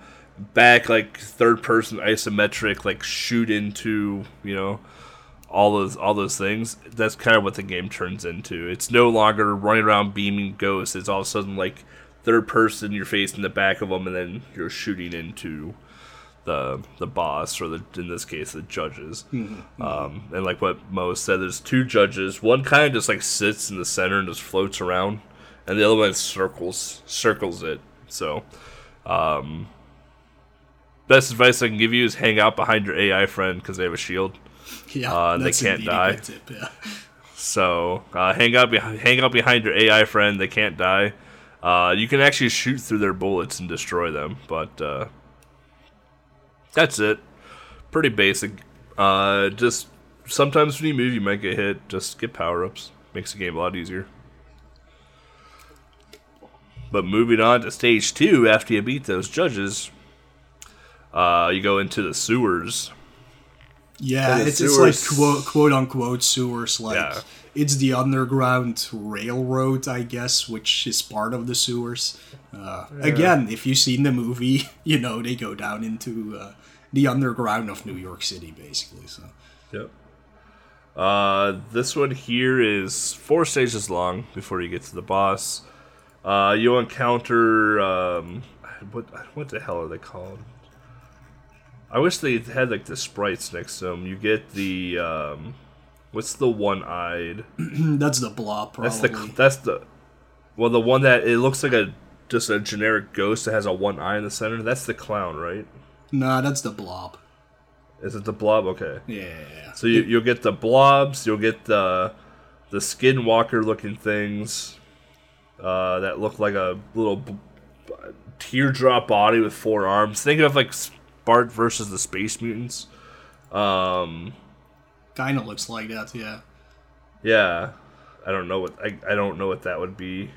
back, like, third person isometric, like, shoot into, you know, all those all those things. That's kind of what the game turns into. It's no longer running around beaming ghosts. It's all of a sudden like third person. You're facing the back of them, and then you're shooting into the the boss, or the in this case the judges. Um, and like what Mo said, there's two judges. One kind of just like sits in the center and just floats around, and the other one circles circles it. So, um, best advice I can give you is hang out behind your AI friend because they have a shield. Yeah, Uh, they that's can't die. tip, yeah. So uh, hang out behind hang out behind your AI friend. They can't die. Uh, you can actually shoot through their bullets and destroy them, but uh, that's it. Pretty basic. Uh, just sometimes when you move, you might get hit. Just get power ups. Makes the game a lot easier. But moving on to stage two, after you beat those judges, uh, you go into the sewers. Yeah, the it's, it's like quote, quote unquote sewers. Like Yeah. It's the underground railroad, I guess, which is part of the sewers. Uh, Again, if you've seen the movie, you know they go down into uh, the underground of New York City, basically. So Yep. Uh, this one here is four stages long before you get to the boss. Uh, you'll encounter um, what what the hell are they called? I wish they had like the sprites next to them. You get the um, what's the one-eyed? that's the blob, That's the that's the well the one that it looks like a just a generic ghost that has a one eye in the center. That's the clown, right? Nah, that's the blob. Is it the blob? Okay. Yeah. So you, you'll get the blobs, you'll get the the skinwalker looking things uh, that look like a little b- b- teardrop body with four arms. Think of like Bart versus the Space Mutants. Um, Kind of looks like that. Yeah. yeah, I don't know what I, I don't know what that would be.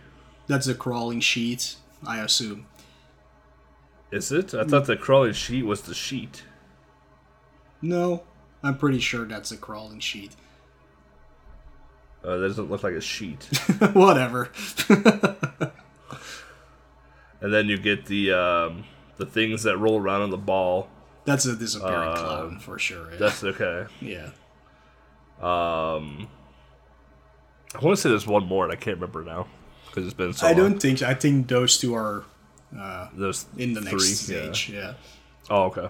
That's the crawling sheet, I assume. Is it? I thought the crawling sheet was the sheet. No, I'm pretty sure that's a crawling sheet. Uh, that doesn't look like a sheet. Whatever. and then you get the um, the things that roll around on the ball. That's a disappearing Uh, clown for sure. Yeah. That's okay. yeah. Um, I want to say there's one more, and I can't remember now because it's been so I long. don't think. I think those two are uh, those in the next three, yeah. stage. Yeah. Oh, okay.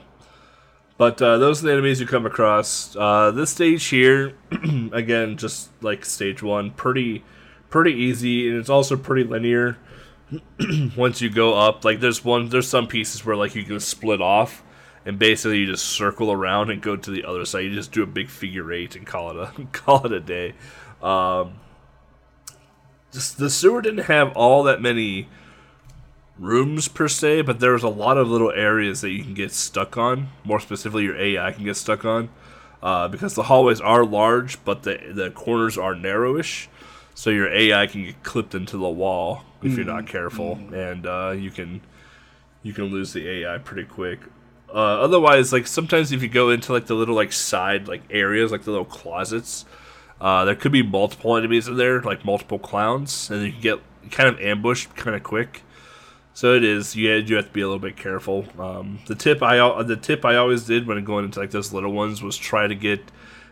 But uh, those are the enemies you come across. Uh, this stage here, again, just like stage one, pretty, pretty easy, and it's also pretty linear. Once you go up, like there's one, there's some pieces where like you can split off, and basically you just circle around and go to the other side. You just do a big figure eight and call it a call it a day. Um, just the sewer didn't have all that many rooms per se, but there's a lot of little areas that you can get stuck on. More specifically, your AI can get stuck on uh, because the hallways are large, but the the corners are narrowish. So your AI can get clipped into the wall if you're not careful, and uh, you can you can lose the AI pretty quick. Uh, otherwise, like sometimes if you go into like the little like side like areas, like the little closets, uh, there could be multiple enemies in there, like multiple clowns, and you can get kind of ambushed kind of quick. So it is. You had, you have to be a little bit careful. Um, the tip I the tip I always did when going into like those little ones was try to get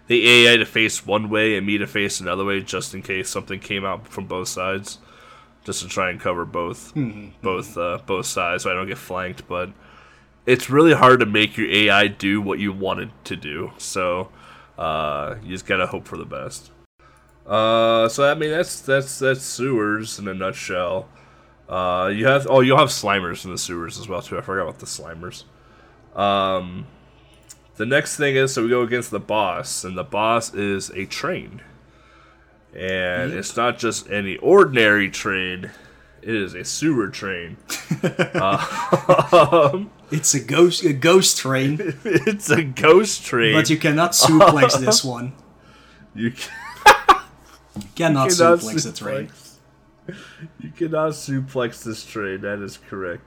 the AI to face one way and me to face another way, just in case something came out from both sides, just to try and cover both both uh, both sides so I don't get flanked. But it's really hard to make your AI do what you want it to do. So uh, you just gotta hope for the best. Uh, so I mean that's that's that's sewers in a nutshell. Uh, you have oh you'll have slimers in the sewers as well too. I forgot about the slimers. Um, the next thing is so we go against the boss, and the boss is a train, and it's not just any ordinary train. It is a sewer train. It's a ghost, a ghost train, it's a ghost train. but you cannot suplex this one. You can- Cannot, cannot suplex the train. You cannot suplex this train. That is correct.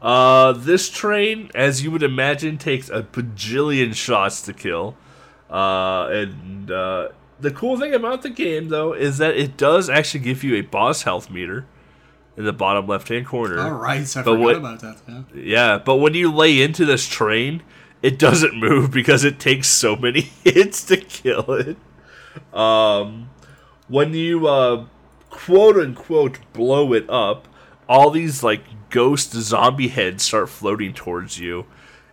Uh, this train, as you would imagine, takes a bajillion shots to kill. Uh, and uh, the cool thing about the game, though, is that it does actually give you a boss health meter in the bottom left-hand corner. All right, I But forgot what- about that. Yeah. Yeah, but when you lay into this train, it doesn't move because it takes so many hits to kill it. Um, when you uh, quote unquote blow it up, all these like ghost zombie heads start floating towards you,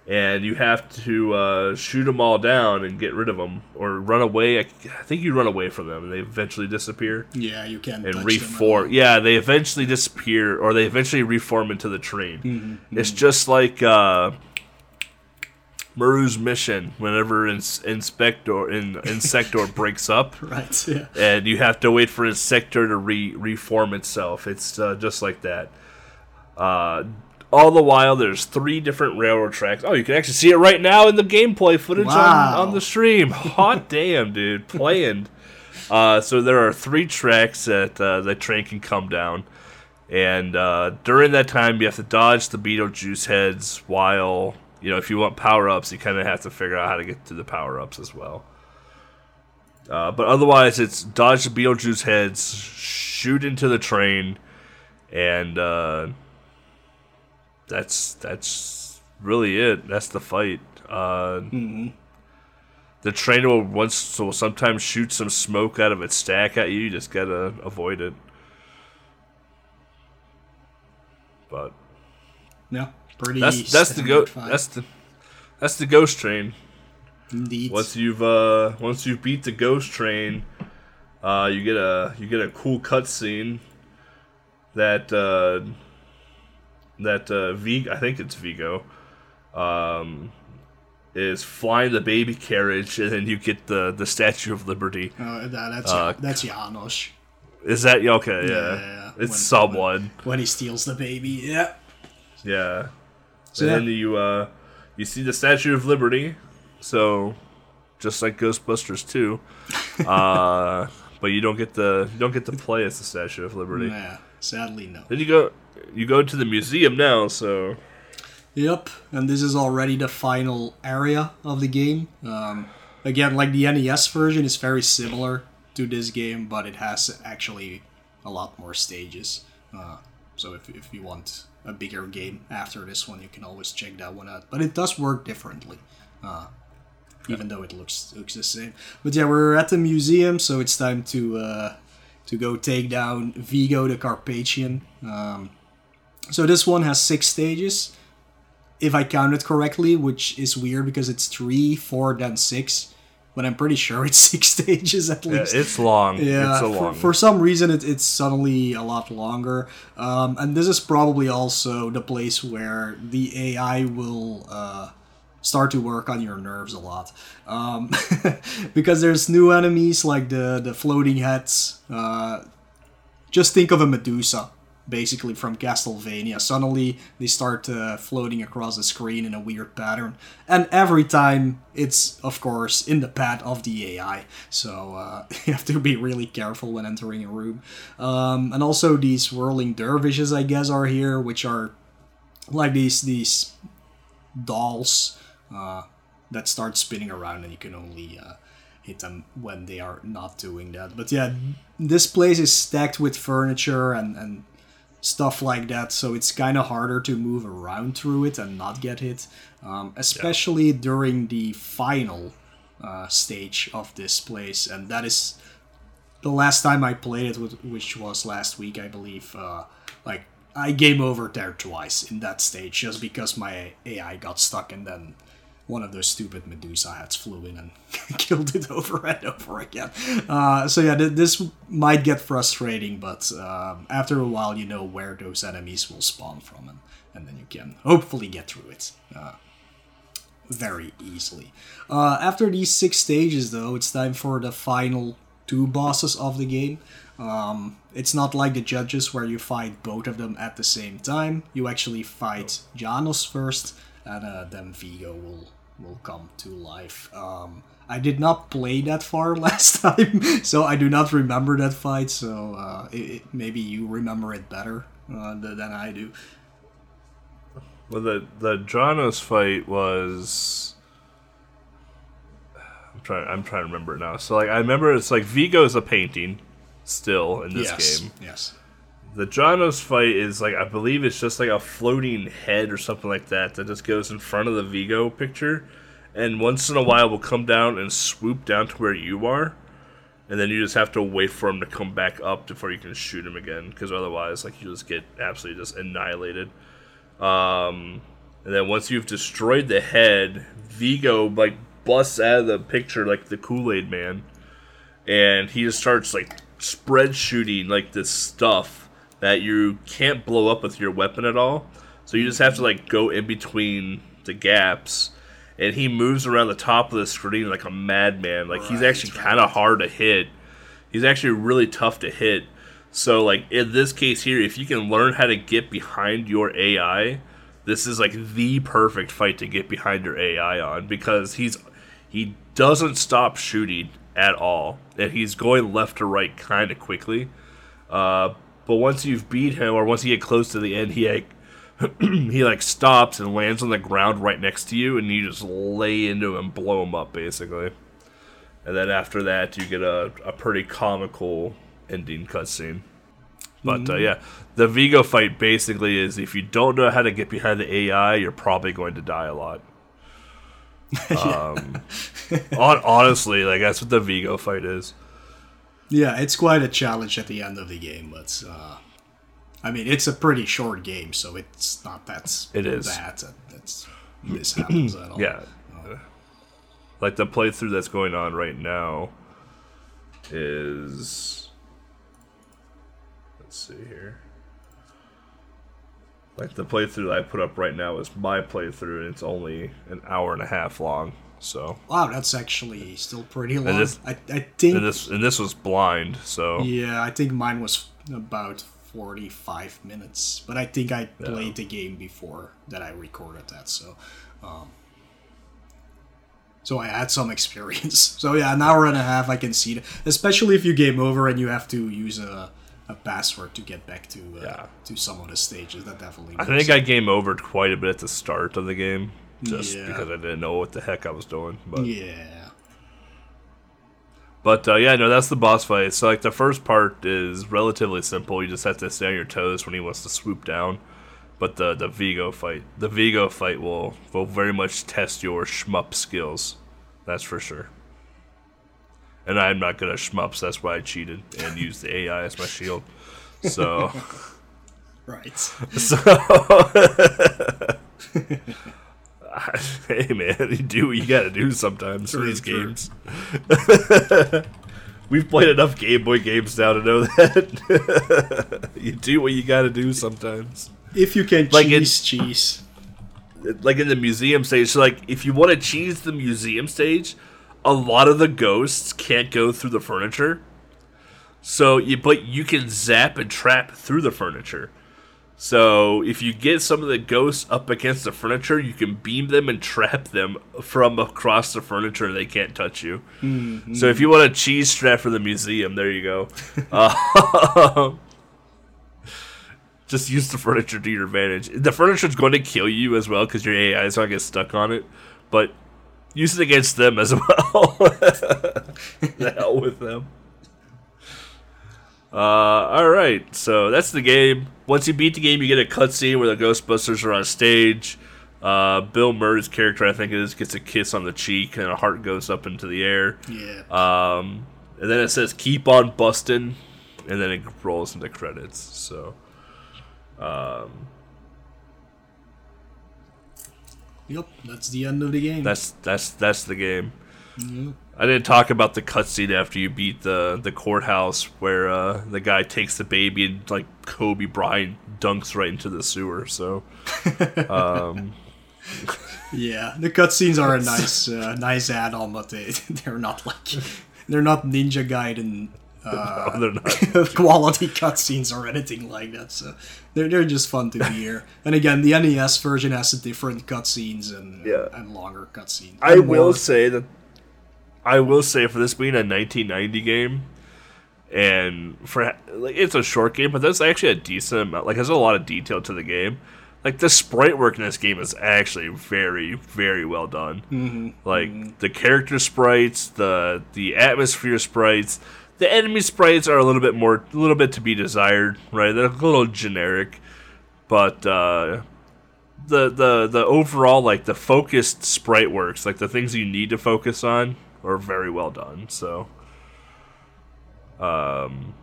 and you have to uh, shoot them all down and get rid of them or run away. I, I think you run away from them, and they eventually disappear Yeah, you can and reform. Yeah, they eventually disappear or they eventually reform into the train. Mm-hmm, It's just like uh, Maru's mission. Whenever ins- Inspector in Insector breaks up, right? Yeah. and you have to wait for Insector to re- reform itself. It's uh, just like that. All the while, there's three different railroad tracks. Oh, you can actually see it right now in the gameplay footage Wow. on, on the stream. Hot damn, dude, playing. Uh, so there are three tracks that uh, the train can come down, and uh, during that time, you have to dodge the Beetlejuice heads. While you know, if you want power ups, you kind of have to figure out how to get to the power ups as well. Uh, but otherwise, it's dodge the Beetlejuice heads, shoot into the train, and uh, that's that's really it. That's the fight. Uh, The train will once will sometimes shoot some smoke out of its stack at you. You just gotta avoid it. But Yeah. Pretty. that's that's the go fight. that's the that's the ghost train. indeed. Once you've uh once you beat the ghost train, uh you get a you get a cool cutscene that uh that uh Vigo I think it's Vigo um is flying the baby carriage and then you get the the Statue of Liberty. Uh, that, that's Uh, that's Janosz Is that okay, yeah. Yeah, yeah. It's When- someone. when he steals the baby. Yeah. Yeah. So, and yeah. then you uh you see the Statue of Liberty. So just like Ghostbusters 2. uh but you don't get the you don't get to play as the Statue of Liberty. Yeah. Sadly, no. Then you go you go to the museum now, so Yep, and this is already the final area of the game. Um, again, like the NES version is very similar to this game, but it has actually a lot more stages. Uh, so if, if you want a bigger game after this one, you can always check that one out. But it does work differently, uh, even though it looks looks the same. But yeah, we're at the museum, so it's time to uh, to go take down Vigo the Carpathian. Um, so this one has six stages if I counted correctly, which is weird because it's three, four, then six. But I'm pretty sure it's six stages at least. yeah, it's long. Yeah, it's a for, long. for some reason it, it's suddenly a lot longer. Um, and this is probably also the place where the AI will uh, start to work on your nerves a lot. Um, because there's new enemies like the, the floating heads. Uh, just think of a Medusa, basically from Castlevania. Suddenly they start uh, floating across the screen in a weird pattern, and every time it's of course in the path of the AI. So uh, you have to be really careful when entering a room. Um, and also these whirling dervishes, I guess, are here, which are like these these dolls uh, that start spinning around, and you can only. Uh, hit them when they are not doing that. But yeah, this place is stacked with furniture and, and stuff like that, so it's kind of harder to move around through it and not get hit, um, especially during the final uh, stage of this place, and that is the last time I played it, which was last week, I believe. Uh, like I game over there twice in that stage just because my AI got stuck and then one of those stupid Medusa hats flew in and killed it over and over again. Uh, so yeah, th- this might get frustrating, but um, after a while, you know where those enemies will spawn from, and, and then you can hopefully get through it. Uh, very easily. Uh, after these six stages, though, it's time for the final two bosses of the game. Um, it's not like the judges where you fight both of them at the same time. You actually fight Janosz first, and uh, then Vigo will will come to life. Um, I did not play that far last time, so I do not remember that fight. So uh, it, it- maybe you remember it better uh, th- than I do. Well, the the Dranos fight was. I'm trying. I'm trying to remember it now. So like, I remember it's like Vigo's a painting, still in this yes. game. Yes. The Janosz fight is like I believe it's just like a floating head or something like that that just goes in front of the Vigo picture, and once in a while will come down and swoop down to where you are, and then you just have to wait for him to come back up before you can shoot him again, because otherwise like you just get absolutely just annihilated. Um, and then once you've destroyed the head, Vigo like busts out of the picture like the Kool Aid Man, and he just starts like spread shooting like this stuff that you can't blow up with your weapon at all. So you just have to like go in between the gaps, and he moves around the top of the screen like a madman. Like he's actually right. kind of hard to hit. He's actually really tough to hit. So like in this case here, if you can learn how to get behind your AI, this is like the perfect fight to get behind your AI on because he's he doesn't stop shooting at all, and he's going left to right kind of quickly. Uh, but once you've beat him, or once you get close to the end, he like he like stops and lands on the ground right next to you, and you just lay into him, and blow him up basically. And then after that, you get a, a pretty comical ending cutscene. But uh, yeah, the Vigo fight basically is if you don't know how to get behind the AI, you're probably going to die a lot. Um, hon- honestly, like that's what the Vigo fight is. Yeah, it's quite a challenge at the end of the game, but uh, I mean, it's a pretty short game, so it's not that It is. That, that's this happens at all. Yeah. Like the playthrough that's going on right now is let's see here. Like the playthrough that I put up right now is my playthrough and it's only an hour and a half long. So Wow, that's actually still pretty long. this- I, I think. and this and this was blind, so yeah, I think mine was about forty-five minutes, but I think I played the game before that I recorded that, so. Um, so I had some experience. So yeah, an hour and a half I can see it, especially if you game over and you have to use a, a password to get back to uh, Yeah. to some of the stages. That definitely. I think I game overed quite a bit at the start of the game. Just Yeah. because I didn't know what the heck I was doing. But Yeah. But uh, yeah, no, that's the boss fight. So like the first part is relatively simple. You just have to stay on your toes when he wants to swoop down. But the the Vigo fight, the Vigo fight will will very much test your shmup skills. That's for sure. And I'm not good at shmups. That's why I cheated and used the AI as my shield. So Right. so. hey man, you do what you gotta do sometimes for these games. We've played enough Game Boy games now to know that you do what you gotta do sometimes. If you can Like in- cheese, cheese. Like in the museum stage, so like if you want to cheese the museum stage, a lot of the ghosts can't go through the furniture. So you but you can zap and trap through the furniture. So if you get some of the ghosts up against the furniture, you can beam them and trap them from across the furniture. They can't touch you. So if you want a cheese strap for the museum, there you go. Uh, just use the furniture to your advantage. The furniture's going to kill you as well because your AI is going to get stuck on it. But use it against them as well. the hell with them. Uh, all right, so that's the game. Once you beat the game, you get a cutscene where the Ghostbusters are on stage. Uh, Bill Murray's character, I think it is, gets a kiss on the cheek, and a heart goes up into the air. Yeah. Um, and then it says "Keep on busting," and then it rolls into credits. So, um, Yep, that's the end of the game. that's that's that's the game. Yeah. I didn't talk about the cutscene after you beat the the courthouse where uh, the guy takes the baby and like Kobe Bryant dunks right into the sewer. So um, Yeah, the cutscenes are a nice, uh, nice add-on, but they they're not like they're not Ninja Gaiden uh, they're not. quality cutscenes or anything like that. So they're they're just fun to hear. And again, the NES version has a different cutscenes and Yeah. and longer cutscenes. I will more- say that I will say for this being a 1990 game, and for like it's a short game, but there's actually a decent amount. Like there's a lot of detail to the game. Like the sprite work in this game is actually very, very well done. Mm-hmm. Like the character sprites, the the atmosphere sprites, the enemy sprites are a little bit more, a little bit to be desired, right? They're a little generic, but uh, the the the overall like the focused sprite works, like the things you need to focus on, are very well done. So, um,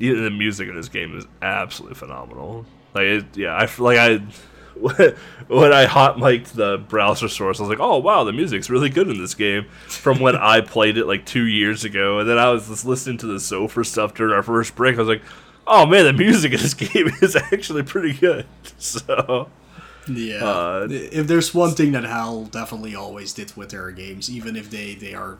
even the music in this game is absolutely phenomenal. Like, it, yeah, I feel like I when I hot mic'd the browser source, I was like, "Oh wow, the music's really good in this game." From when I played it like two years ago, and then I was just listening to the Sofa stuff during our first break. I was like, "Oh man, the music in this game is actually pretty good." So Yeah. Uh, if there's one thing that HAL definitely always did with their games, even if they they are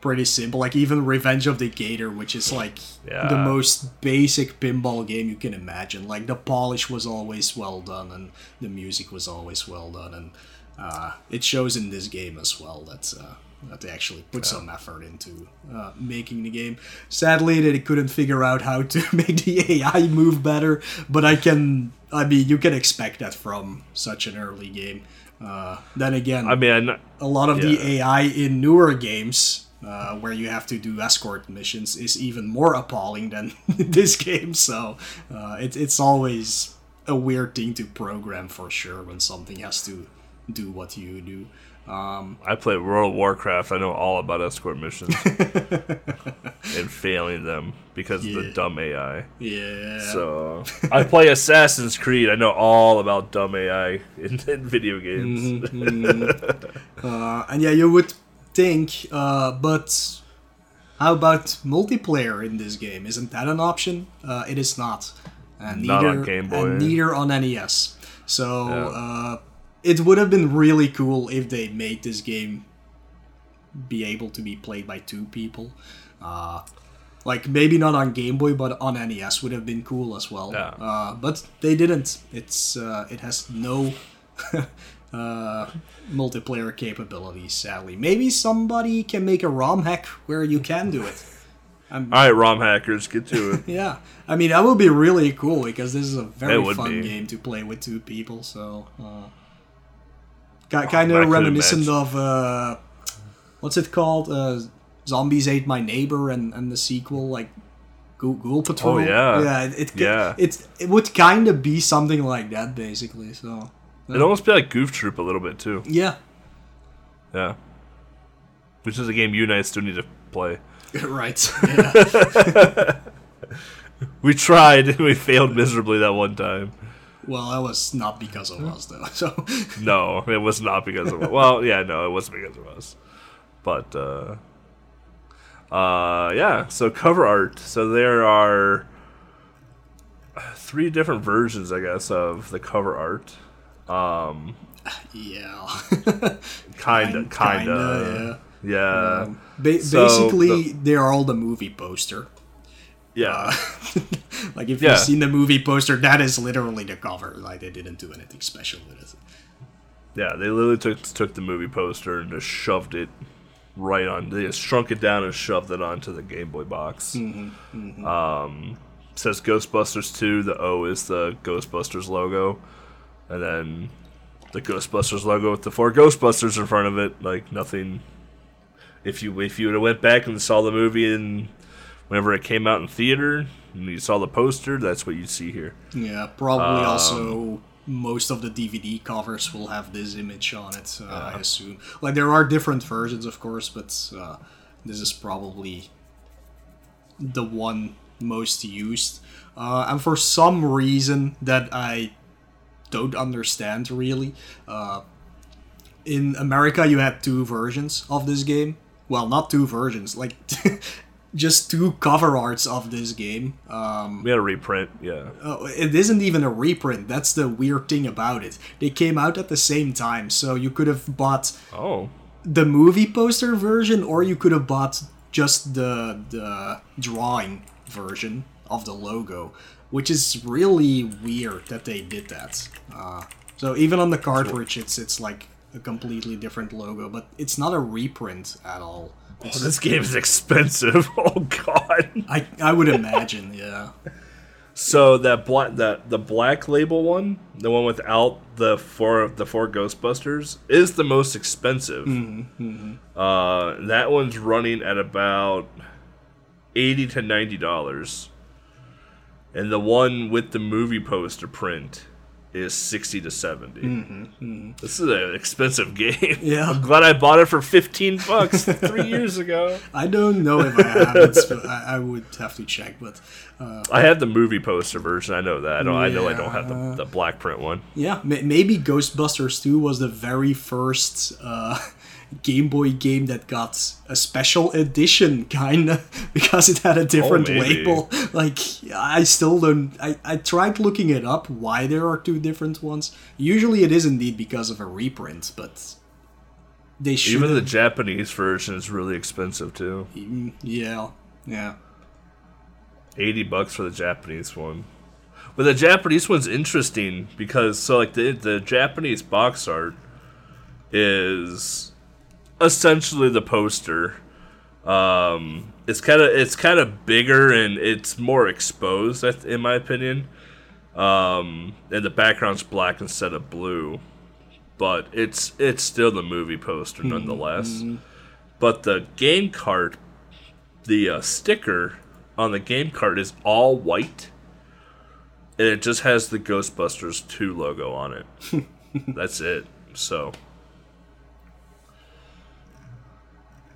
pretty simple, like even Revenge of the Gator, which is like the most basic pinball game you can imagine. Like the polish was always well done, and the music was always well done, and uh, it shows in this game as well that. Uh, that they actually put some effort into uh, making the game. Sadly, they couldn't figure out how to make the AI move better, but I can. I mean, you can expect that from such an early game. Uh, then again, I mean, a lot of the. AI in newer games, uh, where you have to do escort missions, is even more appalling than this game. So uh, it, it's always a weird thing to program for sure when something has to do what you do. Um, I play World of Warcraft. I know all about escort missions and failing them because of the dumb AI. yeah. So I play Assassin's Creed. I know all about dumb AI in, in video games. Uh, and yeah, you would think, uh, but how about multiplayer in this game? Isn't that an option? Uh, it is not. And Not neither, on Game Boy. And neither on NES. So Yeah. It would have been really cool if they made this game be able to be played by two people. Uh, like maybe not on Game Boy, but on NES would have been cool as well. Yeah. Uh, but they didn't. It's uh, it has no uh, multiplayer capabilities. Sadly, maybe somebody can make a ROM hack where you can do it. All right, ROM hackers, get to it. Yeah, I mean that would be really cool because this is a very fun be. game to play with two people. So, uh, kind could of reminiscent of uh, what's it called? Uh, Zombies ate my neighbor and, and the sequel like Ghoul Patrol. Oh, yeah. yeah. It, it, Yeah. it it would kind of be something like that basically. So, It almost be like Goof Troop a little bit too. yeah, Yeah. Which is a game you and I still need to play. right. We tried and we failed miserably that one time. Well, that was not because of us though. So, No, it was not because of well, yeah, no, it wasn't because of us. But uh uh yeah, so cover art. So there are three different versions, I guess, of the cover art. Um, yeah. Kinda, kinda. Kinda, Yeah. Um, ba- So, basically, they are all the movie poster. Yeah. Uh, like if Yeah. you've seen the movie poster, that is literally the cover. Like they didn't do anything special with it. Yeah, they literally took took the movie poster and just shoved it right on. They just shrunk it down and shoved it onto the Game Boy box. Mm-hmm, mm-hmm. Um, says Ghostbusters 2. The O is the Ghostbusters logo, and then the Ghostbusters logo with the four Ghostbusters in front of it. Like nothing. If you if you would have went back and saw the movie and whenever it came out in theater and you saw the poster, that's what you see here. Yeah, probably Um, also most of the DVD covers will have this image on it. Uh, I assume. Like there are different versions, of course, but uh, this is probably the one most used. Uh, and for some reason that I don't understand really, uh, in America you had two versions of this game. Well, not two versions, like just two cover arts of this game. Um, We had a reprint, yeah. Oh, it isn't even a reprint. That's the weird thing about it. They came out at the same time, so you could have bought Oh, the movie poster version, or you could have bought just the the drawing version of the logo, which is really weird that they did that. Uh, so even on the cartridge, it's it's like a completely different logo, but it's not a reprint at all. Oh, this game is expensive. Oh god. I I would imagine, yeah. So that black that the black label one, the one without the four the four Ghostbusters, is the most expensive. Uh, that one's running at about eighty to ninety dollars, and the one with the movie poster print is sixty to 70 This is an expensive game. Mm-hmm, Yeah. I'm glad I bought it for fifteen bucks three years ago. I don't know if I have it, but I, I would have to check. But uh, I have the movie poster version. I know that. I don't. I know I don't have the, the black print one. yeah, maybe Ghostbusters 2 was the very first uh, Game Boy game that got a special edition, kinda, because it had a different oh, maybe. label. Like, I still don't. I, I tried looking it up why there are two different ones. Usually it is indeed because of a reprint, but they should. Even the Japanese version is really expensive too. Mm, yeah, yeah. 80 bucks for the Japanese one. But the Japanese one's interesting because so like the the Japanese box art is essentially the poster. Um, it's kind of it's kind of bigger and it's more exposed, in my opinion. Um, and the background's black instead of blue, but it's it's still the movie poster nonetheless. But the game card, the uh, sticker on the game card is all white, and it just has the Ghostbusters 2 logo on it. That's it. So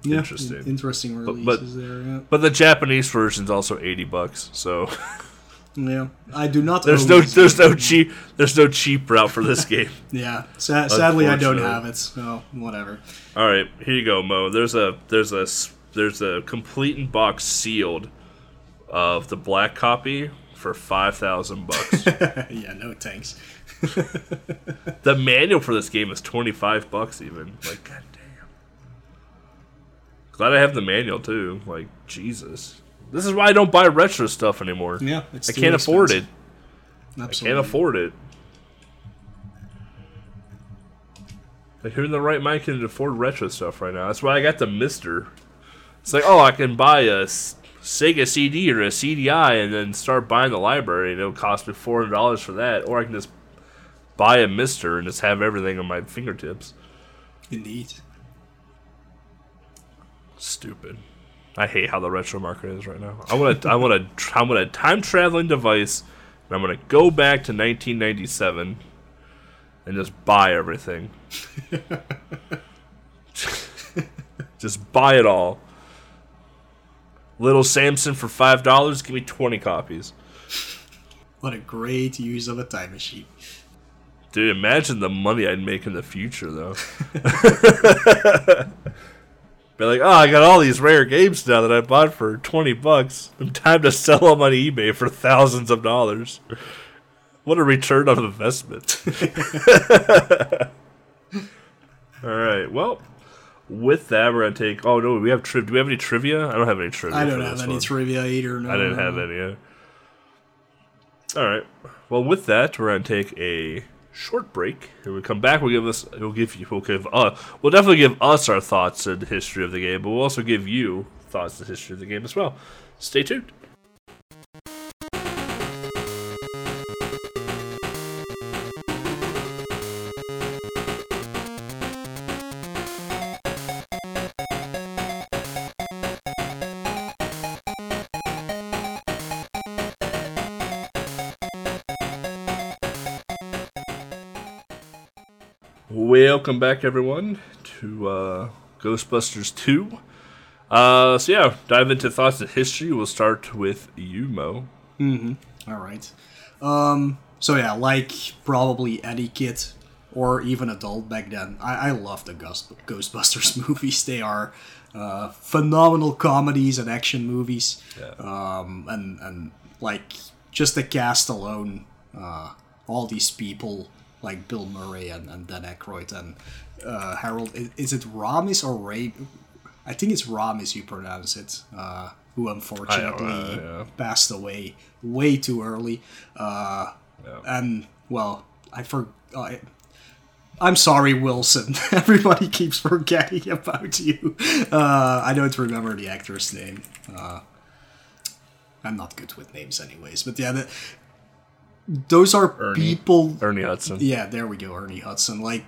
yeah. Interesting. Interesting but- releases there, yeah. But the Japanese version's also eighty bucks. So Yeah, I do not. there's no there's no cheap there's no cheap route for this game. Yeah, sa- sadly I don't have it. So whatever. All right, here you go, Mo. There's a there's a, there's a complete in box sealed of the black copy for five thousand bucks. yeah, no thanks. the manual for this game is twenty five bucks even. Like god. Glad I have the manual too. Like Jesus. This is why I don't buy retro stuff anymore. Yeah, it's I can't afford it. expensive. I can't afford it. Like who in the right mind can afford retro stuff right now? That's why I got the MiSTer. It's like, oh, I can buy a Sega CD or a CDI and then start buying the library, and it'll cost me four hundred dollars for that, or I can just buy a MiSTer and just have everything on my fingertips. Indeed. Stupid. I hate how the retro market is right now. I want to. I want to. I want a time traveling device, and I'm gonna go back to 1997 and just buy everything. just buy it all. Little Samson for five dollars. Give me 20 copies. What a great use of a time machine. Dude, imagine the money I'd make in the future, though. Be like, oh, I got all these rare games now that I bought for 20 bucks. Time to sell them on eBay for thousands of dollars. What a return on investment. all right, well, with that, we're going to take. Oh, no, we have tri- Do we have any trivia? I don't have any trivia. I don't have any one. trivia either. No. I didn't have any. All right. Well, with that, we're gonna take a short break. And we come back. We'll give us. We'll give you. We'll give. Uh, we'll definitely give us our thoughts the history of the game, but we'll also give you thoughts the history of the game as well. Stay tuned. Welcome back, everyone, to uh, Ghostbusters 2. Uh, so, yeah, dive into thoughts of history. We'll start with you, Mo. All right. Um. So yeah, like probably any kid or even adult back then, I, I love the Ghost, Ghostbusters movies. They are uh, phenomenal comedies and action movies. Um. And and like just the cast alone, uh, all these people like Bill Murray and, and Dan Aykroyd and uh, Harold. i- Is it Ramis or Ray? I think it's Ramis you pronounce it. Uh, who unfortunately yeah. passed away way too early. Uh, And well, I for I, I'm sorry, Winston. Everybody keeps forgetting about you. Uh, I don't remember the actor's name. Uh, I'm not good with names, anyways. But yeah, the, those are Ernie. people. Ernie Hudson. Yeah, there we go, Ernie Hudson. Like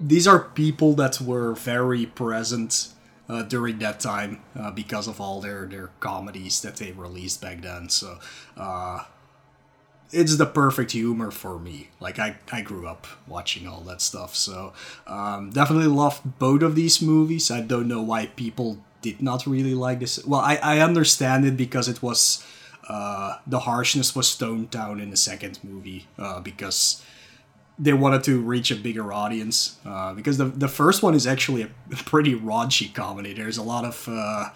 these are people that were very present uh, during that time uh, because of all their their comedies that they released back then. So uh, it's the perfect humor for me. Like I, I grew up watching all that stuff, so um, definitely loved both of these movies. I don't know why people did not really like this. Well, I, I understand it because it was uh, the harshness was toned down in the second movie uh, because they wanted to reach a bigger audience. Uh, because the the first one is actually a pretty raunchy comedy. There's a lot of uh,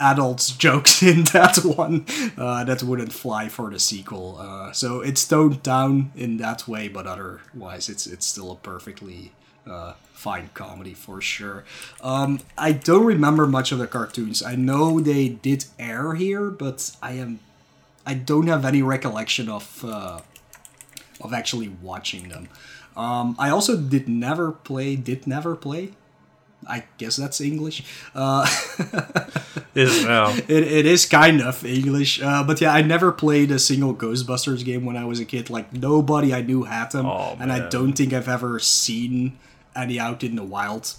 adults jokes in that one uh, that wouldn't fly for the sequel. Uh, so it's toned down in that way, but otherwise, it's it's still a perfectly uh, fine comedy for sure. Um, I don't remember much of the cartoons. I know they did air here, but I am I don't have any recollection of uh, of actually watching them. Um, I also did never play, did never play I guess that's English. Uh, is now. It, it is kind of English, uh, but yeah, I never played a single Ghostbusters game when I was a kid. Like nobody I knew had them, Oh, and I don't think I've ever seen any out in the wild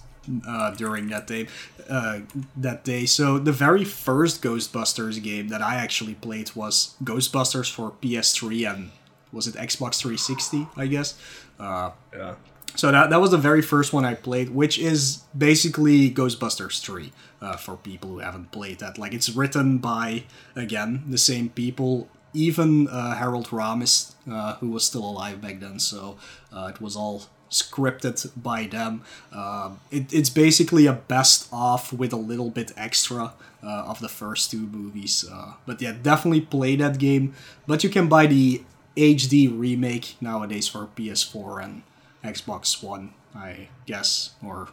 uh, during that day. Uh, that day. So the very first Ghostbusters game that I actually played was Ghostbusters for PS3 and was it Xbox 360? I guess. Uh, Yeah. so that, that was the very first one I played, which is basically Ghostbusters 3 uh, for people who haven't played that. Like, it's written by, again, the same people, even uh, Harold Ramis, uh, who was still alive back then, so uh, it was all scripted by them. Uh, it, it's basically a best of with a little bit extra uh, of the first two movies. Uh, but yeah, definitely play that game. But you can buy the HD remake nowadays for PS4 and Xbox One, I guess, or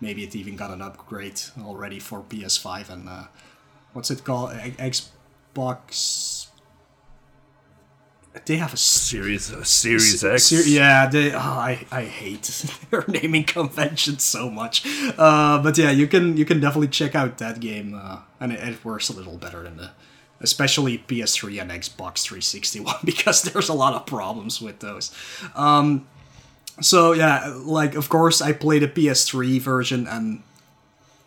maybe it even got an upgrade already for PS5 and uh, what's it called? Xbox. They have a Series uh, Series X. Ser- yeah, they. Oh, I I hate their naming convention so much. Uh, but yeah, you can you can definitely check out that game, uh, and it, it works a little better than the, especially PS3 and Xbox 360 one because there's a lot of problems with those. Um, so yeah, like of course I played a PS3 version and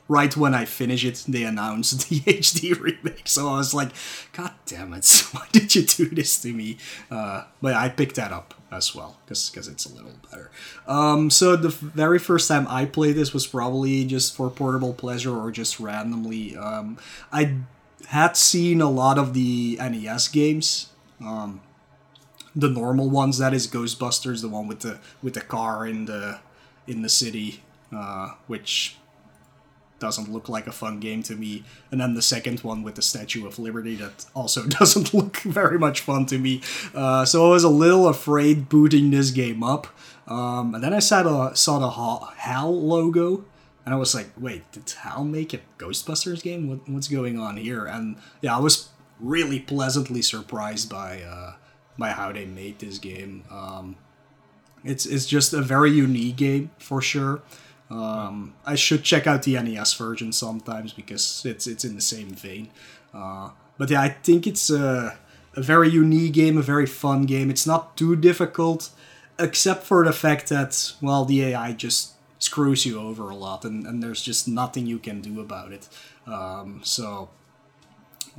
right when I finish it, they announced the HD remake. So I was like, God damn it, why did you do this to me? Uh, but I picked that up as well because it's a little better. Um, so the very first time I played this was probably just for portable pleasure or just randomly. Um, I had seen a lot of the NES games. Um, the normal ones that is Ghostbusters, the one with the with the car in the in the city, uh, which doesn't look like a fun game to me. And then the second one with the Statue of Liberty that also doesn't look very much fun to me. Uh, so I was a little afraid booting this game up. Um, and then I saw the, saw the HAL logo. And I was like, wait, did HAL make a Ghostbusters game? What, what's going on here? And yeah, I was really pleasantly surprised by uh, by how they made this game. Um, it's it's just a very unique game for sure. Um, I should check out the NES version sometimes because it's it's in the same vein. Uh, but yeah, I think it's a, a very unique game, a very fun game. It's not too difficult, except for the fact that well, the AI just screws you over a lot, and, and there's just nothing you can do about it. Um, so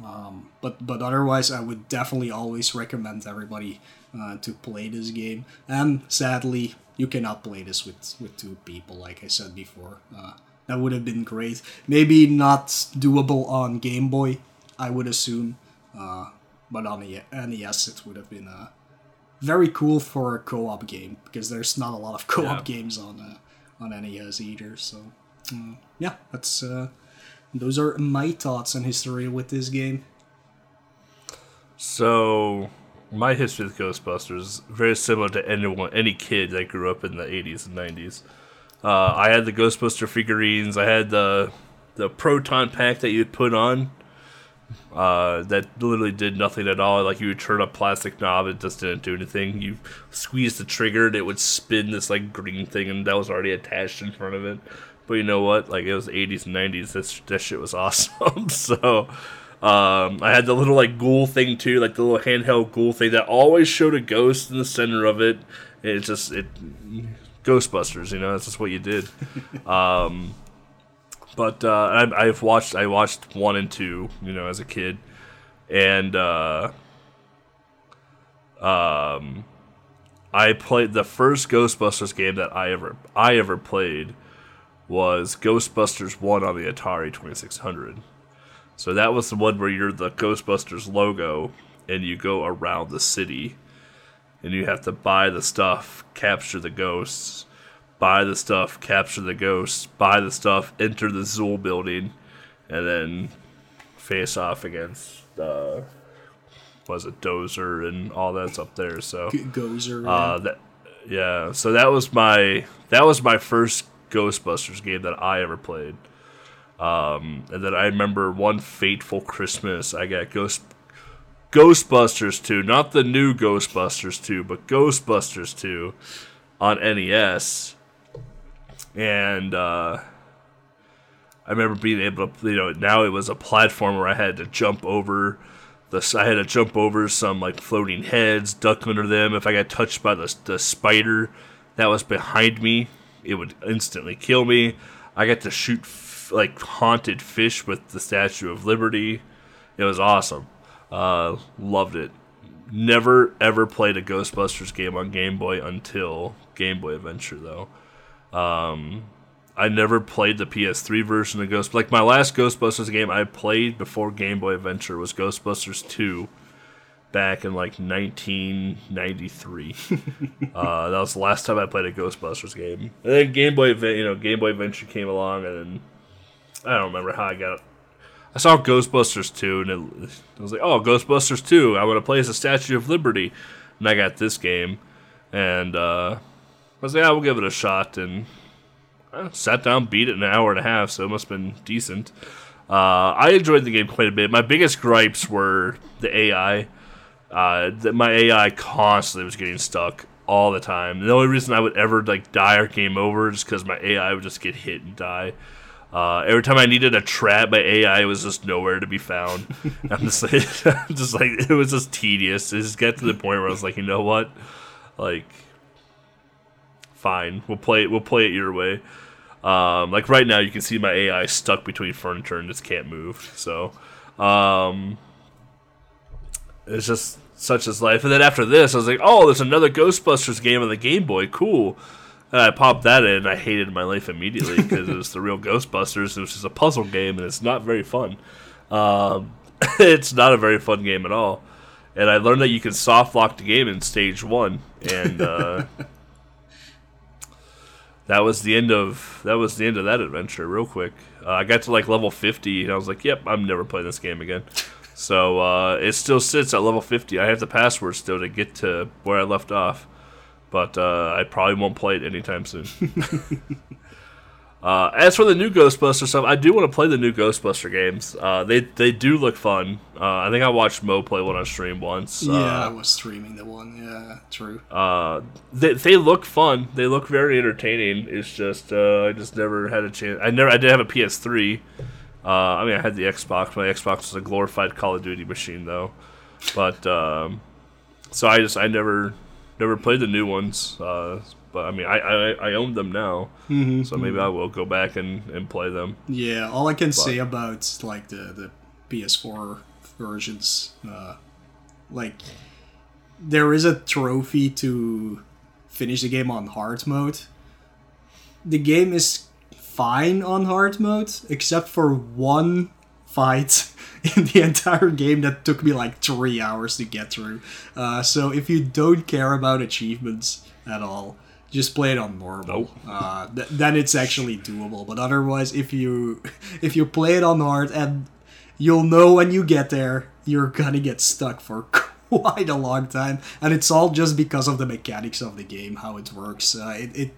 um, but but otherwise, I would definitely always recommend everybody uh, to play this game. And sadly, you cannot play this with with two people, like I said before. Uh, that would have been great. Maybe not doable on Game Boy, I would assume. Uh, but on the NES, it would have been uh, very cool for a co-op game because there's not a lot of co-op Yeah. games on uh, on NES either. So mm, yeah, that's uh, those are my thoughts on history with this game. So, my history with Ghostbusters is very similar to anyone, any kid that grew up in the 80s and 90s. Uh, I had the Ghostbuster figurines. I had the the proton pack that you'd put on. Uh, that literally did nothing at all. Like you would turn a plastic knob, it just didn't do anything. You squeeze the trigger, and it would spin this like green thing, and that was already attached in front of it. But you know what? Like it was 80s and 90s. That that shit was awesome. so um, I had the little like ghoul thing too, like the little handheld ghoul thing that always showed a ghost in the center of it. It just it Ghostbusters, you know, that's just what you did. um, but uh, I, I've watched I watched one and two, you know, as a kid, and uh, um, I played the first Ghostbusters game that I ever I ever played was Ghostbusters One on the Atari Twenty Six Hundred. So that was the one where you're the Ghostbusters logo and you go around the city and you have to buy the stuff, capture the ghosts, buy the stuff, capture the ghosts, buy the stuff, enter the Zuul building, and then face off against uh was it Dozer and all that's up there. So Gozer. uh, that yeah, so that was my that was my first Ghostbusters game that I ever played. Um, and then I remember one fateful Christmas, I got Ghost Ghostbusters 2, not the new Ghostbusters 2, but Ghostbusters 2 on NES. And uh, I remember being able to, you know, now it was a platform where I had to jump over the, I had to jump over some like floating heads, duck under them. If I got touched by the, the spider that was behind me, it would instantly kill me. I got to shoot like haunted fish with the Statue of Liberty. It was awesome. Uh, loved it. Never ever played a Ghostbusters game on Game Boy until Game Boy Adventure though. Um, I never played the PS3 version of Ghost. Like my last Ghostbusters game I played before Game Boy Adventure was Ghostbusters 2 back in like 1993. uh, that was the last time I played a Ghostbusters game. And then Game Boy, you know, Game Boy Adventure came along, and then I don't remember how I got it. I saw Ghostbusters 2, and it, I was like, "Oh, Ghostbusters 2! I want to play as the Statue of Liberty." And I got this game, and uh, I was like, "Yeah, we'll give it a shot." And I sat down, beat it in an hour and a half, so it must have been decent. Uh, I enjoyed the game quite a bit. My biggest gripes were the AI. Uh, that my AI constantly was getting stuck all the time. The only reason I would ever like die or game over is because my AI would just get hit and die. Uh, every time I needed a trap, my AI was just nowhere to be found. I'm just like, just like it was just tedious. It just got to the point where I was like, you know what, like, fine, we'll play it. We'll play it your way. Um, like right now, you can see my AI stuck between furniture and just can't move. So, um, it's just such as life. And then after this, I was like, oh, there's another Ghostbusters game on the Game Boy. Cool. And I popped that in, and I hated my life immediately because it was the real Ghostbusters. It was just a puzzle game, and it's not very fun. Um, it's not a very fun game at all. And I learned that you can soft lock the game in stage one, and uh, that was the end of that was the end of that adventure. Real quick, uh, I got to like level fifty, and I was like, "Yep, I'm never playing this game again." So uh, it still sits at level 50. I have the password still to get to where I left off, but uh, I probably won't play it anytime soon. uh, as for the new Ghostbuster stuff, I do want to play the new Ghostbuster games. Uh, they they do look fun. Uh, I think I watched Mo play one on stream once. yeah, I Uh, was streaming the one. Yeah, true. uh, they they look fun. They look very entertaining. It's just uh, I just never had a chance. I never I did have a PS3. Uh, I mean, I had the Xbox. My Xbox was a glorified Call of Duty machine, though. But um, so I just I never never played the new ones. Uh, but I mean, I I, I own them now, so maybe I will go back and, and play them. Yeah, all I can say about like the the PS4 versions, uh, like there is a trophy to finish the game on hard mode. The game is fine on hard mode, except for one fight in the entire game that took me like three hours to get through. Uh, so if you don't care about achievements at all, just play it on normal. Nope. Uh, th- then it's actually doable. But otherwise, if you if you play it on hard, and you'll know when you get there, you're gonna get stuck for quite a long time, and it's all just because of the mechanics of the game, how it works. Uh, it, it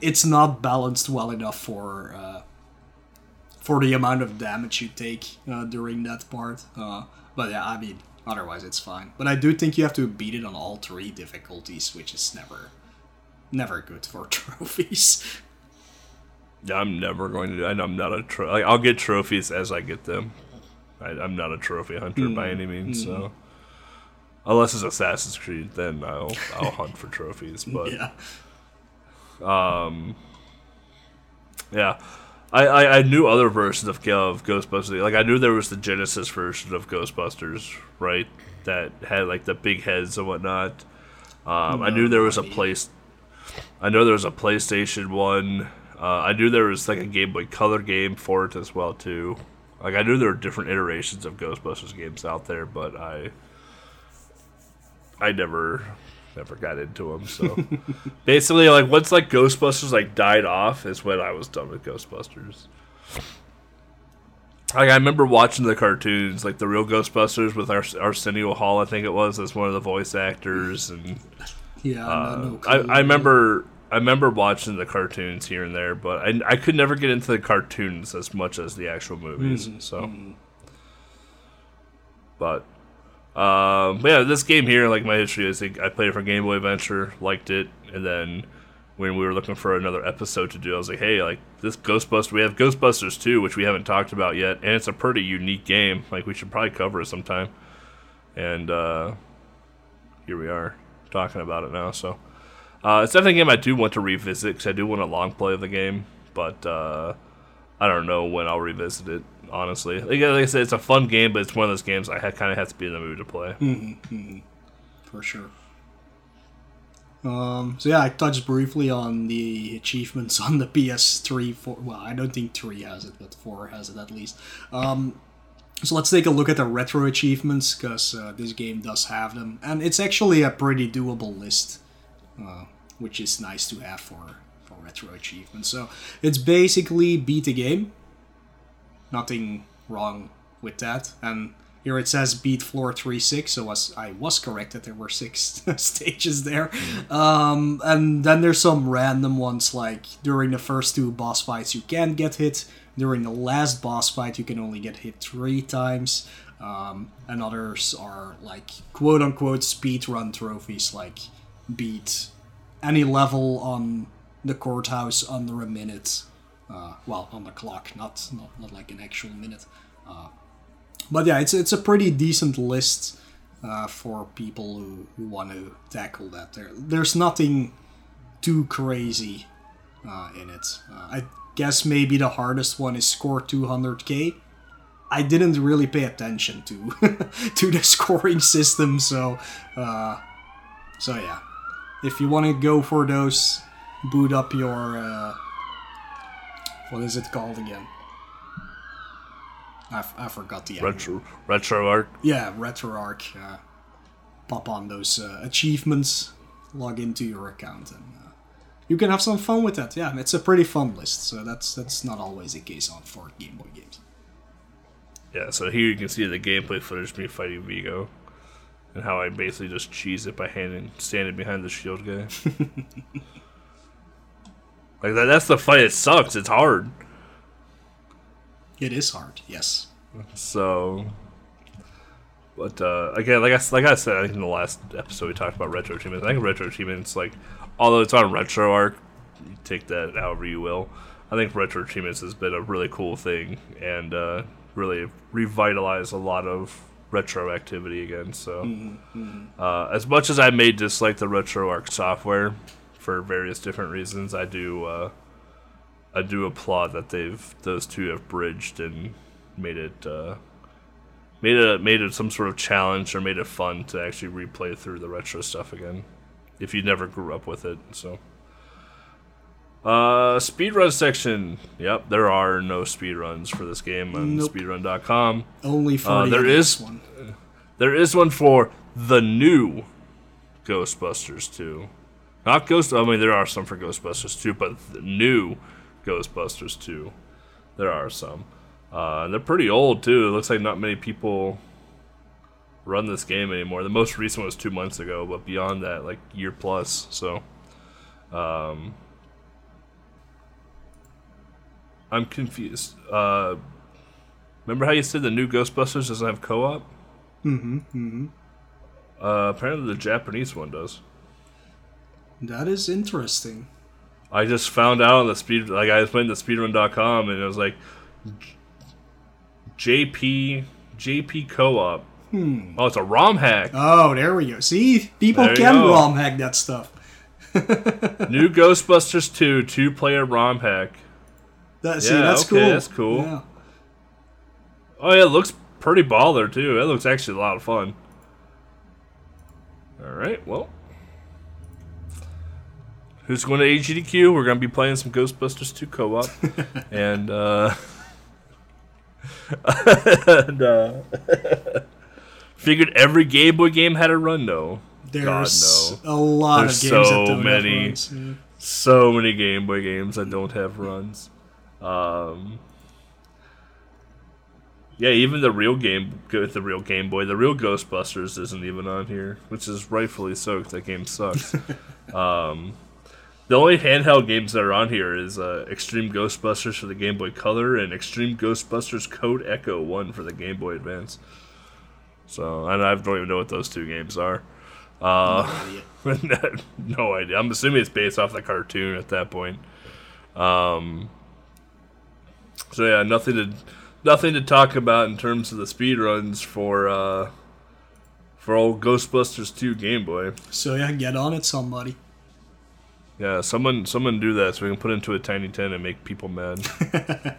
it's not balanced well enough for uh, for the amount of damage you take uh, during that part. Uh, but yeah, I mean, otherwise it's fine. But I do think you have to beat it on all three difficulties, which is never never good for trophies. Yeah, I'm never going to. do I'm not a. Tro- like, I'll get trophies as I get them. I, I'm not a trophy hunter by any means. So, unless it's Assassin's Creed, then I'll I'll hunt for trophies. But yeah. um, yeah, I, I, I knew other versions of, of Ghostbusters. Like I knew there was the Genesis version of Ghostbusters, right? That had like the big heads and whatnot. Um, I knew there was a place. I know there was a PlayStation one. Uh, I knew there was like a Game Boy Color game for it as well too. Like I knew there were different iterations of Ghostbusters games out there, but I I never never got into them. So basically, like once like Ghostbusters like died off, is when I was done with Ghostbusters. Like I remember watching the cartoons, like the real Ghostbusters with Ars- Arsenio Hall, I think it was, as one of the voice actors, and Yeah, uh, no, no I. I remember I remember watching the cartoons here and there, but I, I could never get into the cartoons as much as the actual movies. Mm-hmm, So, but um, but yeah, this game here, like my history is, like, I played it for Game Boy Adventure, liked it, and then when we were looking for another episode to do, I was like, hey, like this Ghostbusters, we have Ghostbusters 2, which we haven't talked about yet, and it's a pretty unique game. Like we should probably cover it sometime. And uh, here we are talking about it now. So uh, it's definitely a game I do want to revisit because I do want a long play of the game, but uh, I don't know when I'll revisit it. Honestly, like, like I said, it's a fun game, but it's one of those games I kind of have to be in the mood to play. for sure. Um, so yeah, I touched briefly on the achievements on the PS3. For well, I don't think three has it, but four has it at least. Um, so let's take a look at the retro achievements because uh, this game does have them, and it's actually a pretty doable list, uh, which is nice to have for for retro achievements. So it's basically beat the game. Nothing wrong with that, and here it says beat floor three six, so was I was correct that there were six stages there. Um, and then there's some random ones like during the first two boss fights you can get hit. During the last boss fight you can only get hit three times. Um, and others are like quote unquote speed run trophies like beat any level on the courthouse under a minute. Uh, well, on the clock, not, not not like an actual minute. Uh, but yeah, it's it's a pretty decent list uh, for people who, who want to tackle that. There, there's nothing too crazy uh, in it. Uh, I guess maybe the hardest one is score 200k. I didn't really pay attention to to the scoring system, so uh, so yeah. If you want to go for those, boot up your what is it called again? I, f- I forgot the Retro retro art. yeah, RetroArch. Uh, pop on those uh, achievements, log into your account, and uh, you can have some fun with that. Yeah, it's a pretty fun list. So that's that's not always the case on for Game Boy games. Yeah, so here you can see the gameplay footage of me fighting Vigo. And how I basically just cheese it by handing, standing behind the shield guy. like that, that's the fight. It sucks. It's hard. It is hard, yes. So, but uh, again, like I like I said, I think in the last episode we talked about retro achievements. I think retro achievements, like although it's on RetroArch, you take that however you will. I think retro achievements has been a really cool thing and uh, really revitalized a lot of retro activity again. So, uh, as much as I may dislike the RetroArch software for various different reasons, I do. Uh, I do applaud that they've those two have bridged and made it uh, made it made it some sort of challenge or made it fun to actually replay through the retro stuff again if you never grew up with it. So, uh, speedrun section. Yep, there are no speedruns for this game on Nope. speedrun.com. Only for Uh, the there is- one. There is one for the new Ghostbusters 2. Not Ghost. I mean, there are some for Ghostbusters too, but the new Ghostbusters too. there are some. Uh, and they're pretty old too. It looks like not many people run this game anymore. The most recent was two months ago, but beyond that, like year plus. So, um, I'm confused. Uh, remember how you said the new Ghostbusters doesn't have co-op? Mm-hmm. Mm-hmm. Uh, apparently the Japanese one does. That is interesting. I just found out on the speed, like I was playing the speedrun.com and it was like JP JP co-op. Hmm. Oh, it's a ROM hack. Oh, there we go. See, people There can. ROM hack that stuff. New Ghostbusters 2 two-player ROM hack. That, see, Yeah, that's okay, cool. that's cool. Yeah. Oh yeah, it looks pretty baller too. It looks actually a lot of fun. All right, well, who's going to AGDQ? We're going to be playing some Ghostbusters 2 co-op, and uh, and uh, figured every Game Boy game had a run though. There's no. a lot There's of games so that don't many. have runs. yeah. So many Game Boy games that don't have runs. Um, yeah, even the real game with the real Game Boy, the real Ghostbusters isn't even on here, which is rightfully so. 'cause that game sucks. um, the only handheld games that are on here is uh, Extreme Ghostbusters for the Game Boy Color and Extreme Ghostbusters Code Ecto One for the Game Boy Advance. So and I don't even know what those two games are. Uh, no idea. I'm assuming it's based off the cartoon at that point. Um, so yeah, nothing to nothing to talk about in terms of the speed runs for uh, for old Ghostbusters 2 Game Boy. So yeah, get on it, somebody. Yeah, someone someone do that so we can put it into a tiny tin and make people mad.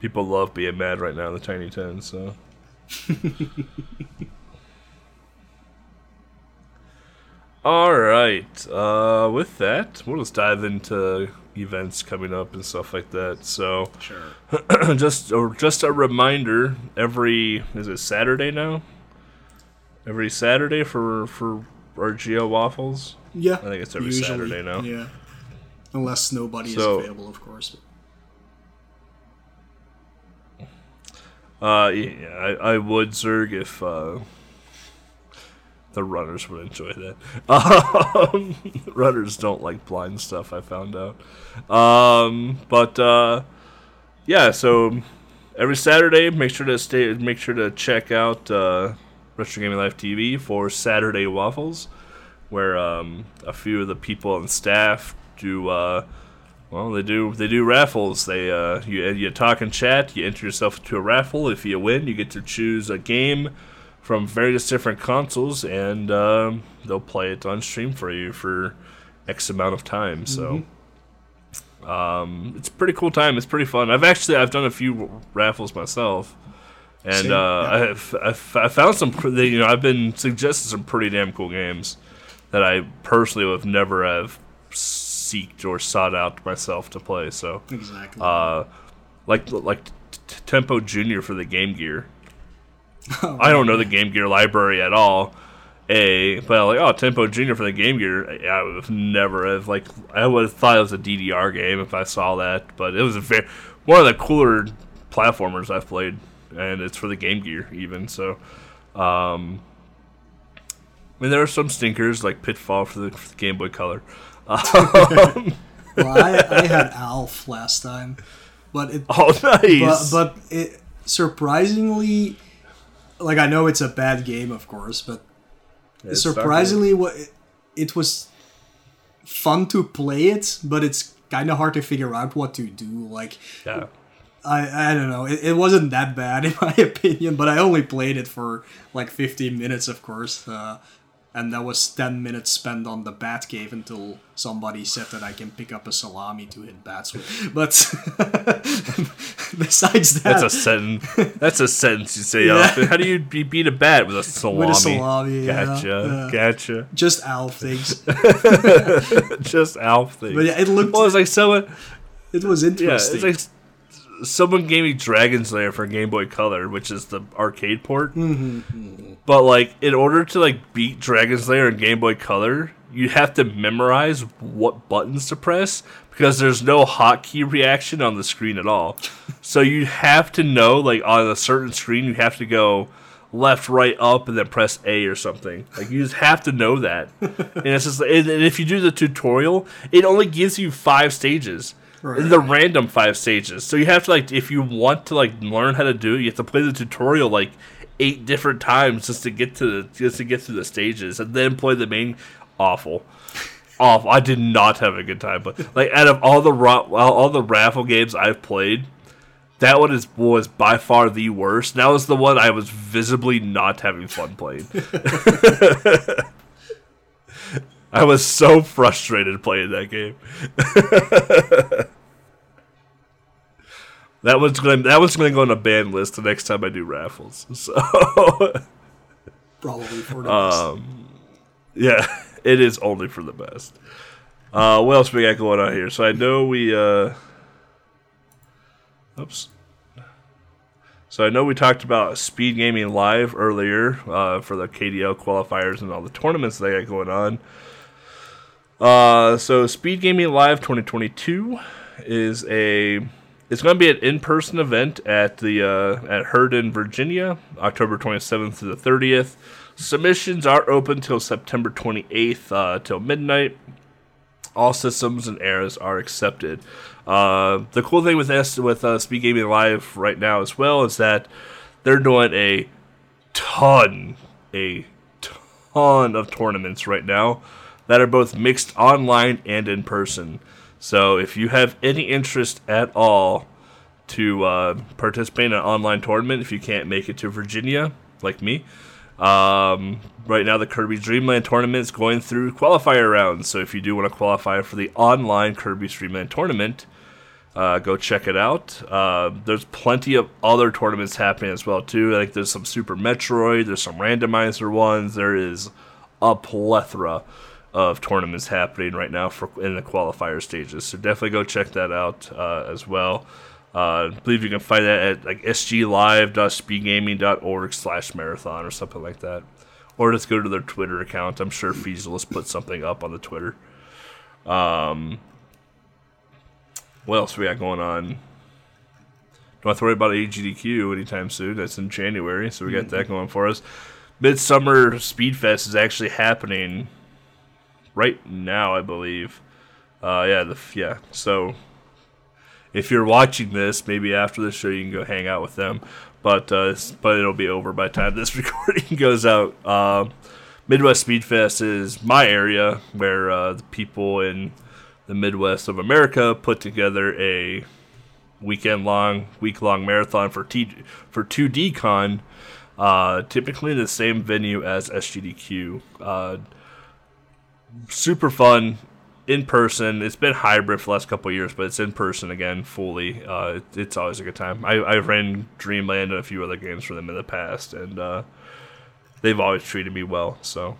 people love being mad right now in the tiny tin, so. All right. Uh, with that, we'll just dive into events coming up and stuff like that. So, Sure. just or just a reminder: every is it Saturday now? Every Saturday for for Geo waffles. Yeah. I think it's every usually, Saturday now. Yeah. Unless nobody So- is available, of course. Uh, yeah, I, I would Zerg if uh, the runners would enjoy that. Um, runners don't like blind stuff. I found out. Um, but uh, yeah, so every Saturday, make sure to stay. Make sure to check out uh, Retro Gaming Life TV for Saturday Waffles, where um, a few of the people on staff do. Uh, well, they do they do raffles. They uh, you you talk and chat. You enter yourself into a raffle. If you win, you get to choose a game from various different consoles, and um, they'll play it on stream for you for X amount of time. So. Um, it's a pretty cool time. It's pretty fun. I've actually I've done a few raffles myself, and uh. I I found some. You know, I've been suggested some pretty damn cool games that I personally would have never have seeked or sought out myself to play. So, Exactly. uh, like like t- t- Tempo Junior for the Game Gear. I don't know the Game Gear library at all. A, but I'm like, oh, Tempo Junior for the Game Gear. I would have never have like. I would have thought it was a DDR game if I saw that, but it was a very one of the cooler platformers I've played, and it's for the Game Gear even. So, um, I mean, there are some stinkers like Pitfall for the, for the Game Boy Color. well, I, I had Alf last time, but it Oh, nice. but but it surprisingly like I know it's a bad game, of course, but It's surprisingly what it, it was fun to play it, but it's kind of hard to figure out what to do. Like yeah. I I don't know, it, it wasn't that bad in my opinion, but I only played it for like 15 minutes, of course. Uh, and that was 10 minutes spent on the bat cave until somebody said that I can pick up a salami to hit bats with. But besides that, That's a sentence. That's a sentence you say Yeah. often. How do you be, beat a bat with a salami? With a salami, yeah, Gotcha. yeah. Gotcha. just Alf things. Just Alf things. But yeah, it looked, Well, it's like someone. it was Yeah, interesting. it's like someone gave me Dragon's Lair for Game Boy Color, which is the arcade port. Mm-hmm, But like, in order to like beat Dragon's Lair in Game Boy Color, you have to memorize what buttons to press because there's no hotkey reaction on the screen at all. so you have to know, like, on a certain screen, you have to go left, right, up, and then press A or something. Like you just have to know that. and it's just, and and if you do the tutorial, it only gives you five stages. Right. The random five stages. So you have to like, if you want to like learn how to do it, you have to play the tutorial like eight different times just to get to the just to get through the stages, and then play the main. Awful, awful. I did not have a good time. But like, out of all the all the raffle games I've played, that one is was by far the worst. That was the one I was visibly not having fun playing. I was so frustrated playing that game. that one's gonna that one's gonna go on a ban list the next time I do raffles. So Probably for the best. Um, yeah, it is only for the best. Uh, what else we got going on here? So I know we. Uh, oops. So I know we talked about Speed Gaming Live earlier uh, for the KDL qualifiers and all the tournaments they got going on. Uh, so Speed Gaming Live 2022 is a it's going to be an in-person event at the uh, at Herndon, Virginia, October 27th to the 30th. Submissions are open till September 28th uh, till midnight. All systems and eras are accepted. Uh, the cool thing with with uh, Speed Gaming Live right now as well is that they're doing a ton, a ton of tournaments right now that are both mixed online and in person. So if you have any interest at all to uh, participate in an online tournament, if you can't make it to Virginia, like me, um, right now the Kirby Dreamland tournament is going through qualifier rounds. So if you do want to qualify for the online Kirby Dreamland tournament, uh, go check it out. Uh, there's plenty of other tournaments happening as well too. Like there's some Super Metroid, there's some randomizer ones. There is a plethora of tournaments happening right now for in the qualifier stages. So definitely go check that out uh, as well. Uh, I believe you can find that at like sglive.speedgaming.org slash marathon or something like that. Or just go to their Twitter account. I'm sure Feasilis put something up on the Twitter. Um, what else we got going on? Don't have to worry about AGDQ anytime soon. That's in January, so we got that going for us. Midsummer Speedfest is actually happening right now, I believe. Uh, yeah, the yeah. So if you're watching this, maybe after the show you can go hang out with them. But uh, but it'll be over by the time this recording goes out. Uh, Midwest Speedfest is my area where uh, the people in the Midwest of America put together a weekend long, week long marathon for T for two DCon. Uh, typically the same venue as SGDQ. Super fun in person. It's been hybrid for the last couple years, but it's in person again fully. Uh, it, it's always a good time. I, I ran Dreamland and a few other games for them in the past, and uh, they've always treated me well. So,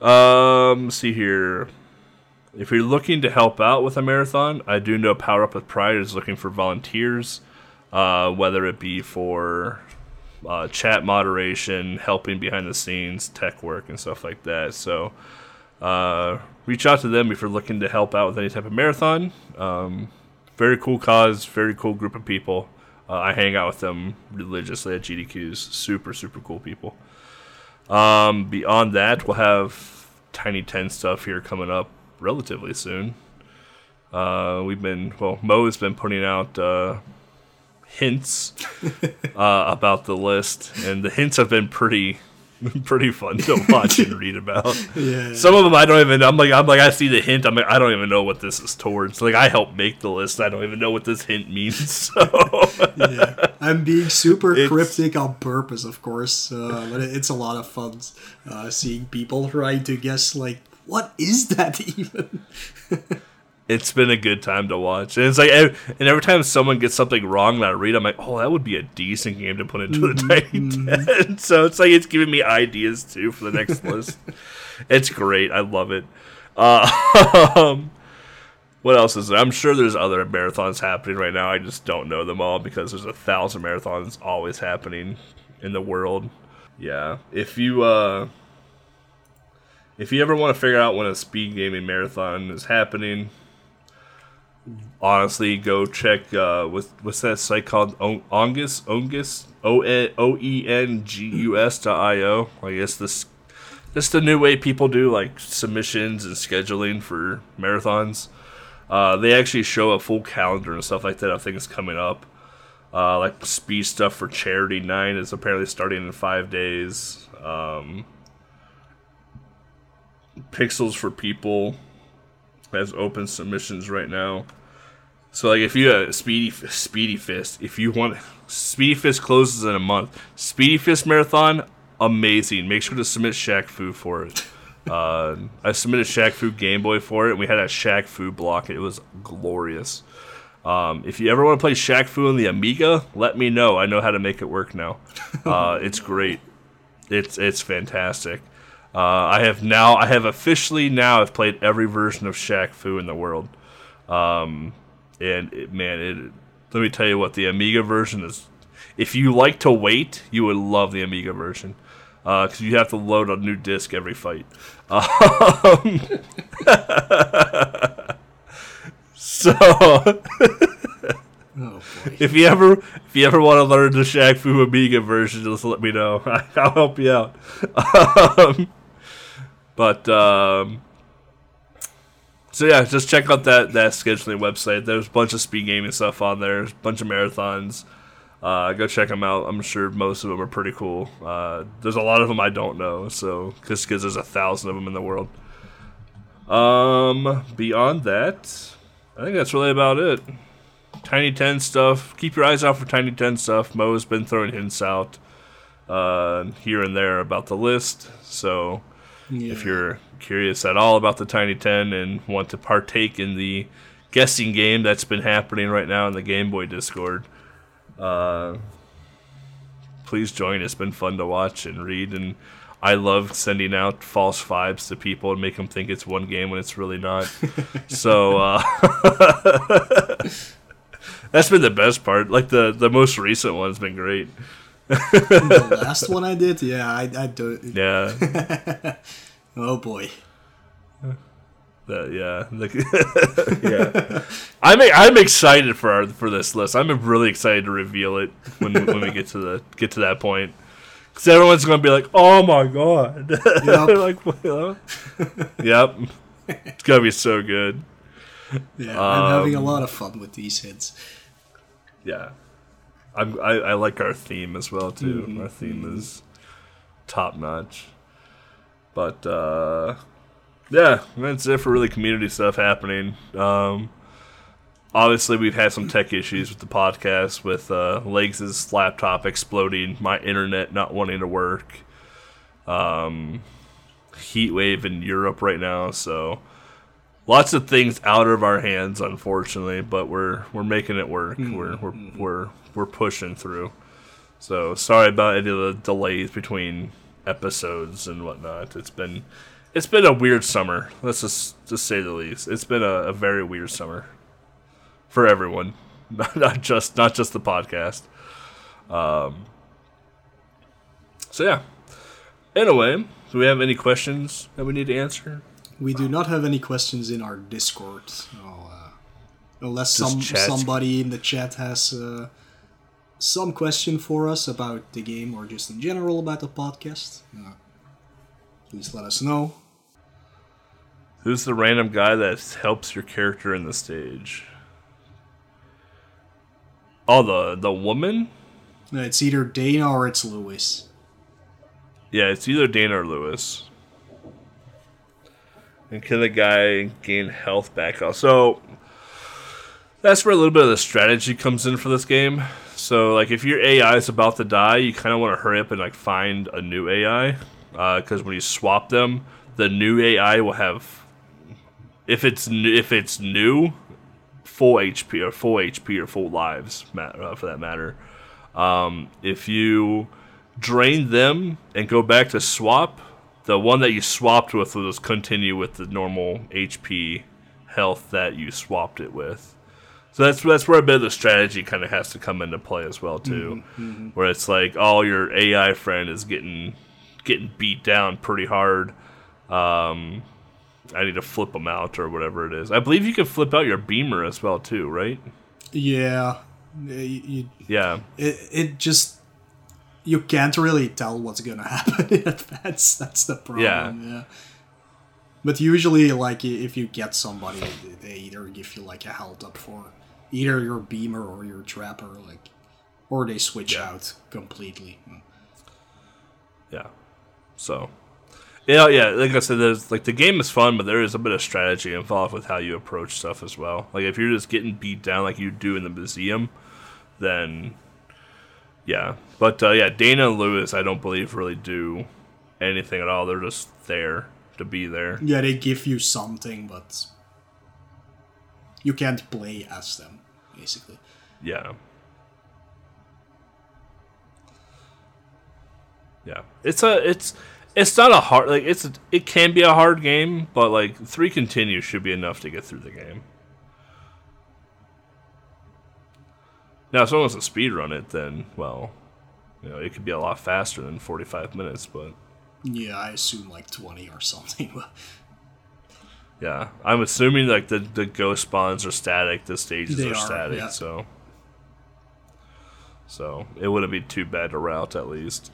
um, see here. If you're looking to help out with a marathon, I do know Power Up with Pride is looking for volunteers, uh, whether it be for uh, chat moderation, helping behind the scenes, tech work, and stuff like that. So uh, reach out to them if you're looking to help out with any type of marathon. Um, very cool cause, very cool group of people. Uh, I hang out with them religiously at GDQs. Super, super cool people. Um, beyond that, we'll have Tiny 10 stuff here coming up relatively soon. Uh, we've been, well, Mo has been putting out uh, hints uh, about the list, and the hints have been pretty pretty fun to watch and read about. Yeah. Some of them I don't even. I'm like I'm like I see the hint. I'm like I don't even know what this is towards. Like I help make the list. I don't even know what this hint means. So yeah, I'm being super It's- cryptic on purpose, of course, uh, but it's a lot of fun uh, seeing people trying to guess like what is that even. It's been a good time to watch. And it's like and every time someone gets something wrong that I read, I'm like, oh, that would be a decent game to put into the tiny ten. So it's like it's giving me ideas too for the next list. It's great. I love it. Uh, um, what else is there? I'm sure there's other marathons happening right now. I just don't know them all because there's a thousand marathons always happening in the world. Yeah. If you uh if you ever want to figure out when a speed gaming marathon is happening, honestly, go check uh what's what's that site called? Oengus Oengus O N O E N G U S dot I O. I guess this just the new way people do like submissions and scheduling for marathons. Uh, they actually show a full calendar and stuff like that. I think coming up. Uh, like speed stuff for Charity Nine is apparently starting in five days. Um, Pixels for People has open submissions right now. So like if you have Speedy Speedy Fist, if you want Speedy Fist closes in a month. Speedy Fist Marathon, amazing. Make sure to submit Shaq Fu for it. uh, I submitted Shaq Fu Game Boy for it, and we had a Shaq Fu block. It was glorious. Um, if you ever want to play Shaq Fu on the Amiga, let me know. I know how to make it work now. Uh, it's great. It's it's fantastic. Uh, I have now I have officially now I've played every version of Shaq Fu in the world. Um, and it, man, it, let me tell you what the Amiga version is. If you like to wait, you would love the Amiga version because uh, you have to load a new disc every fight. Um, so, Oh if you ever if you ever want to learn the Shaq Fu Amiga version, just let me know. I'll help you out. Um, but um, so yeah, just check out that that scheduling website. There's a bunch of speed gaming stuff on there. There's a bunch of marathons. Uh, go check them out. I'm sure most of them are pretty cool. Uh, there's a lot of them I don't know, so just because there's a thousand of them in the world. Um, beyond that, I think that's really about it. Tiny Ten stuff. Keep your eyes out for Tiny Ten stuff. Mo's been throwing hints out uh, here and there about the list. So Yeah. if you're curious at all about the Tiny Ten and want to partake in the guessing game that's been happening right now in the Game Boy Discord, uh, please join. It's been fun to watch and read, and I love sending out false vibes to people and make them think it's one game when it's really not. so uh, that's been the best part. Like the the most recent one's been great. The last one I did, yeah, I, I don't. Yeah. Oh boy. That, yeah, yeah. I'm I'm excited for our for this list. I'm really excited to reveal it when when we get to the get to that point. Because everyone's gonna be like, "Oh my god!" Yep. like, what? yep. It's gonna be so good. Yeah, I'm having a Um, lot of fun with these hits. Yeah, I'm, I I like our theme as well too. Our theme is top notch. But uh, yeah, that's it for really community stuff happening. Um, obviously, we've had some tech issues with the podcast, with uh, Legs' laptop exploding, my internet not wanting to work, um, heat wave in Europe right now. So lots of things out of our hands, unfortunately. But we're we're making it work. We're we're we're we're pushing through. So sorry about any of the delays between episodes and whatnot. It's been it's been a weird summer. Let's just just say the least. It's been a, a very weird summer for everyone, not, not just not just the podcast. Um. So yeah. Anyway, do we have any questions that we need to answer? We do not have any questions in our Discord. So, uh, unless Just some chat. somebody in the chat has uh, some question for us about the game or just in general about the podcast, uh, please let us know. Who's the random guy that helps your character in the stage? Oh, the the woman. Uh, It's either Dana or it's Louis. Yeah, it's either Dana or Louis. And can the guy gain health back? So that's where a little bit of the strategy comes in for this game. So like if your AI is about to die, you kind of want to hurry up and like find a new AI because when you swap them, the new AI will have if it's n- if it's new, full HP or full HP or full lives uh, for that matter. Um, if you drain them and go back to swap, the one that you swapped with will just continue with the normal HP health that you swapped it with. So that's that's where a bit of the strategy kind of has to come into play as well too, where it's like, oh, your AI friend is getting getting beat down pretty hard. Um, I need to flip them out or whatever it is. I believe you can flip out your beamer as well too, right? Yeah, you, you, Yeah. it, it just you can't really tell what's gonna happen in advance. That's the problem. Yeah. Yeah. But usually, like if you get somebody, they either give you like a held up for either your beamer or your trapper, like, or they switch Yeah. out completely. Yeah. So, yeah, yeah. Like I said, there's like the game is fun, but there is a bit of strategy involved with how you approach stuff as well. Like if you're just getting beat down like you do in the museum, then yeah. But uh, yeah, Dana and Louis, I don't believe really do anything at all. They're just there to be there. Yeah, they give you something, but you can't play as them, basically. Yeah. Yeah. It's a it's it's not a hard like it's a, it can be a hard game, but like three continues should be enough to get through the game. Now, if someone wants to speed run it, then well, you know, it could be a lot faster than forty five minutes, but Yeah, I assume like 20 or something. yeah, I'm assuming like the the ghost spawns are static, the stages They are, static, yeah. so so it wouldn't be too bad to route at least.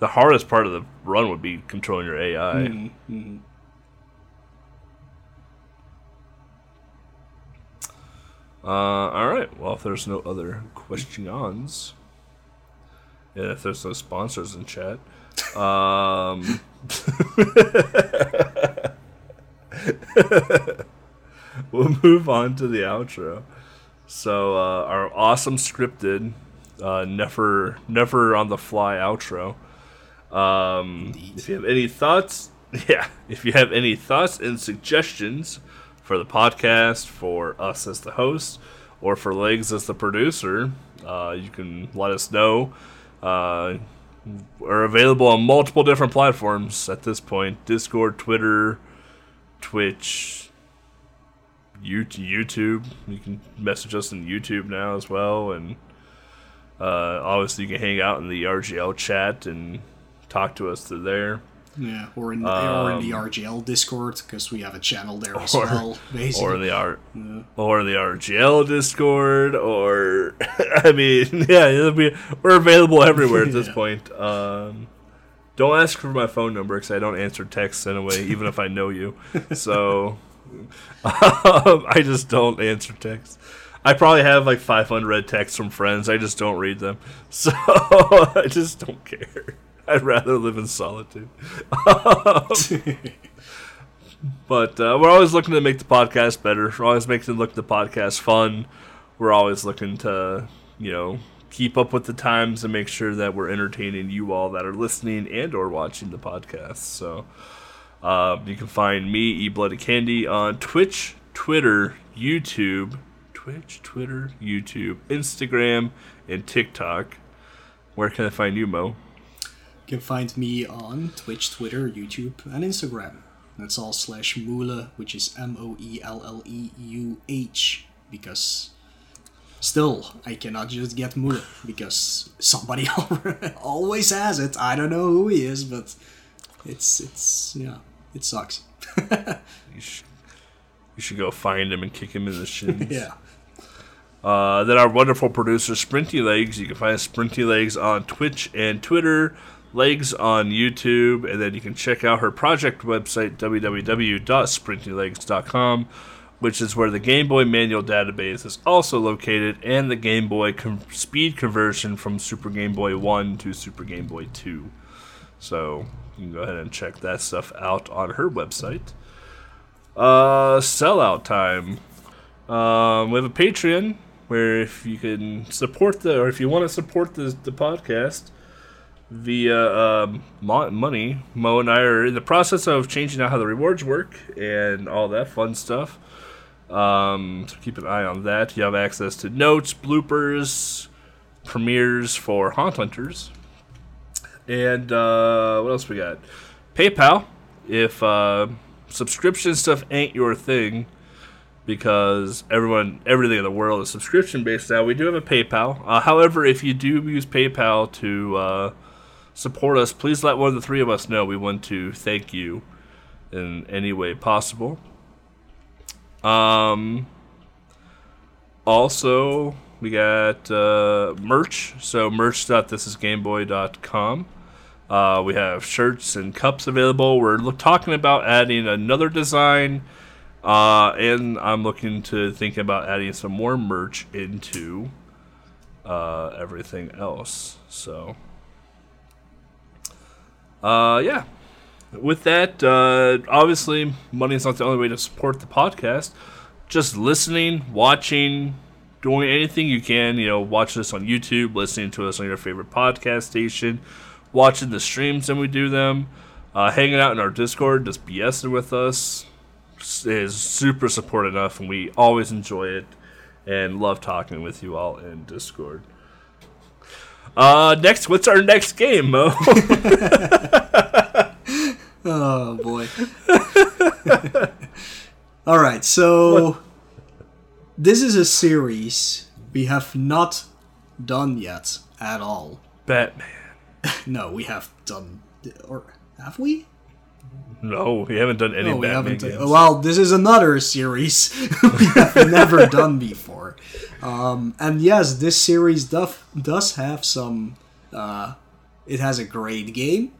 The hardest part of the run would be controlling your AI. Mm-hmm. Uh, all right. Well, if there's no other questions, yeah, if there's no sponsors in chat, um, we'll move on to the outro. So, uh, our awesome scripted, uh, never, never on the fly outro. Um, if you have any thoughts, yeah, if you have any thoughts and suggestions for the podcast, for us as the host, or for Legs as the producer, uh, you can let us know. Uh, we're available on multiple different platforms at this point Discord, Twitter, Twitch, YouTube. You can message us in YouTube now as well. And uh, obviously, you can hang out in the RGL chat and talk to us through there. Yeah, or in, or in the RGL Discord, because we have a channel there as Um, or- well, basically. or in the R, or in the RGL Discord, or I mean, yeah, it'll be, we're available everywhere at this Yeah. point. Um, don't ask for my phone number because I don't answer texts anyway, even if I know you. So um, I just don't answer texts. I probably have like 500 read texts from friends. I just don't read them. So I just don't care. I'd rather live in solitude. But uh, we're always looking to make the podcast better. We're always making look the podcast fun. We're always looking to, you know, keep up with the times and make sure that we're entertaining you all that are listening and or watching the podcast. So uh, you can find me, E Bloody Candy, on Twitch, Twitter, YouTube, Twitch, Twitter, YouTube, Instagram, and TikTok. Where can I find you, Mo? You can find me on Twitch, Twitter, YouTube, and Instagram. That's all slash Moelle, which is M O E L L E U H, because still, I cannot just get Moelle, because somebody always has it. I don't know who he is, but it's, it's, yeah, it sucks. You should, you should go find him and kick him in the shins. yeah. Uh, then our wonderful producer, Sprinty Legs. You can find Sprinty Legs on Twitch and Twitter, Legs on YouTube, and then you can check out her project website, www.sprintylegs.com, which is where the Game Boy manual database is also located, and the Game Boy com- speed conversion from Super Game Boy 1 to Super Game Boy 2. So you can go ahead and check that stuff out on her website. Uh, sellout time. Um, we have a Patreon where if you can support the, or if you want to support the, the podcast via um, money, Mo and I are in the process of changing out how the rewards work and all that fun stuff. Um, so keep an eye on that. You have access to notes, bloopers, premieres for Haunt Hunters. And uh, what else we got? PayPal. If uh, subscription stuff ain't your thing, because everyone, everything in the world is subscription based now. We do have a PayPal. Uh, however, if you do use PayPal to uh, support us, please let one of the three of us know. We want to thank you in any way possible. Um. Also, we got uh, merch. So merch.thisisgameboy.com. Uh, we have shirts and cups available. We're lo- talking about adding another design. Uh, and I'm looking to think about adding some more merch into uh, everything else. So, uh, yeah. With that, uh, obviously, money is not the only way to support the podcast. Just listening, watching, doing anything you can. You know, watching us on YouTube, listening to us on your favorite podcast station, watching the streams when we do them. uh, hanging out in our Discord, just BSing with us. Is super support enough, and we always enjoy it and love talking with you all in Discord. Uh, next, what's our next game, Mo? Oh boy. All right, so this is a series we have not done yet at all. Batman. No, we have done, or have we? No, we haven't done any No, we Batman haven't. games. Well, this is another series we have never done before. Um, and yes, this series does does have some. Uh, it has a great game.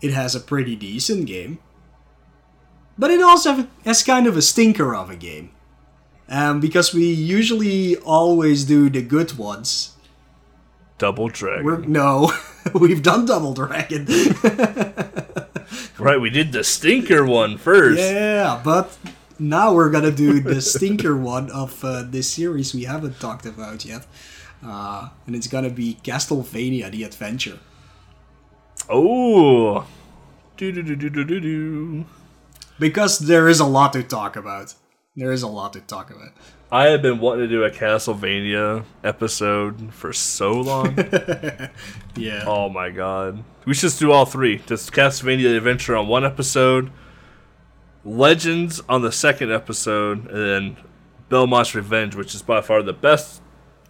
It has a pretty decent game. But it also has kind of a stinker of a game. Um, because we usually always do the good ones. Double Dragon. We're no, we've done Double Dragon. right, we did the stinker one first. Yeah, but now we're gonna do the stinker one of uh, this series we haven't talked about yet, uh, and it's gonna be Castlevania: The Adventure. Oh. Do do do do do do do. Because there is a lot to talk about. There is a lot to talk about. I have been wanting to do a Castlevania episode for so long. Yeah. oh my god. We should just do all three. Just Castlevania Adventure on one episode, Legends on the second episode, and then Belmont's Revenge, which is by far the best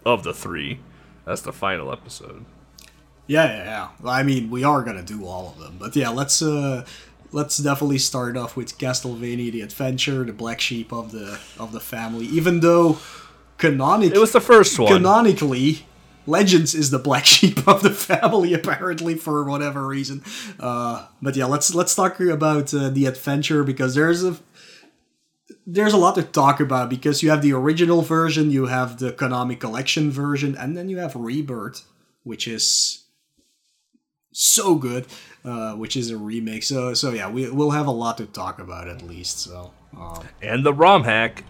of the three. That's the final episode. Yeah, yeah, yeah. I mean, we are gonna do all of them, but yeah, let's uh, let's definitely start off with Castlevania: The Adventure, the black sheep of the of the family. Even though canonically, It was the first one. canonically, Legends is the black sheep of the family, apparently for whatever reason. Uh, but yeah, let's let's talk about uh, the adventure because there's a there's a lot to talk about because you have the original version, you have the Konami Collection version, and then you have Rebirth, which is so good, uh, which is a remake. So so yeah, we we'll have a lot to talk about at least. So. Um, and the ROM hack.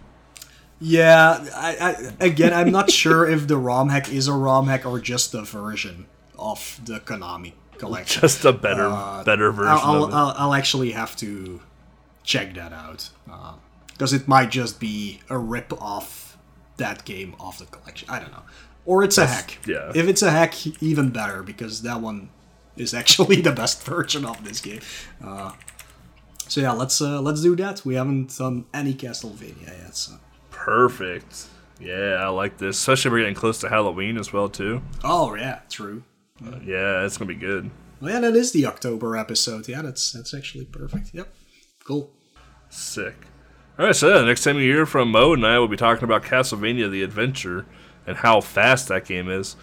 yeah, I, I again, I'm not sure if the ROM hack is a ROM hack or just a version of the Konami collection. Just a better better version Uh, I'll, it. I'll, I'll actually have to check that out because it might just be a rip off that game off the collection. I don't know, or it's a hack. yeah. if it's a hack, even better because that one is actually the best version of this game. Uh, so yeah, let's uh, let's do that. We haven't done any Castlevania yet, so. Perfect. Yeah, I like this. Especially we're getting close to Halloween as well too. Oh yeah, true. Yeah, it's gonna be good. Well, yeah, that is the October episode. Yeah, that's that's actually perfect. Yep, cool. Sick. All right, so yeah, next time you hear from Mo and I, we'll be talking about Castlevania: The Adventure and how fast that game is.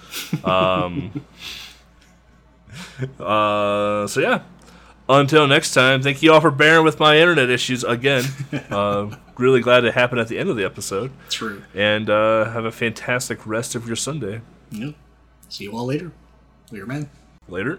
Um, uh, so yeah. Until next time, thank you all for bearing with my internet issues again. Uh, really glad it happened at the end of the episode. True. And uh, have a fantastic rest of your Sunday. Yeah. See you all later. Later, man. Later.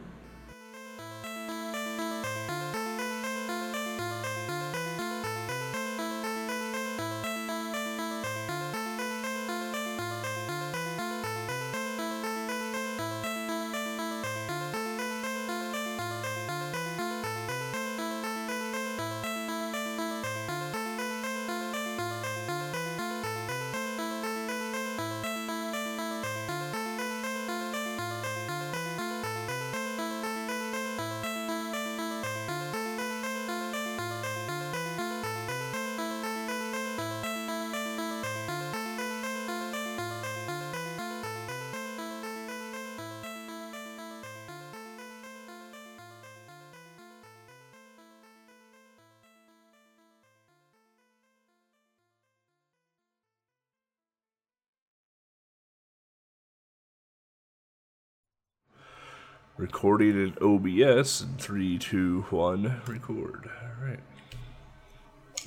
Recording in OBS in three, two, one, record. All right.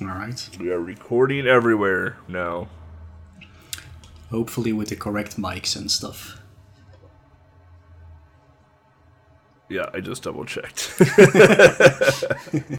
All right. We are recording everywhere now. Hopefully with the correct mics and stuff. Yeah, I just double checked.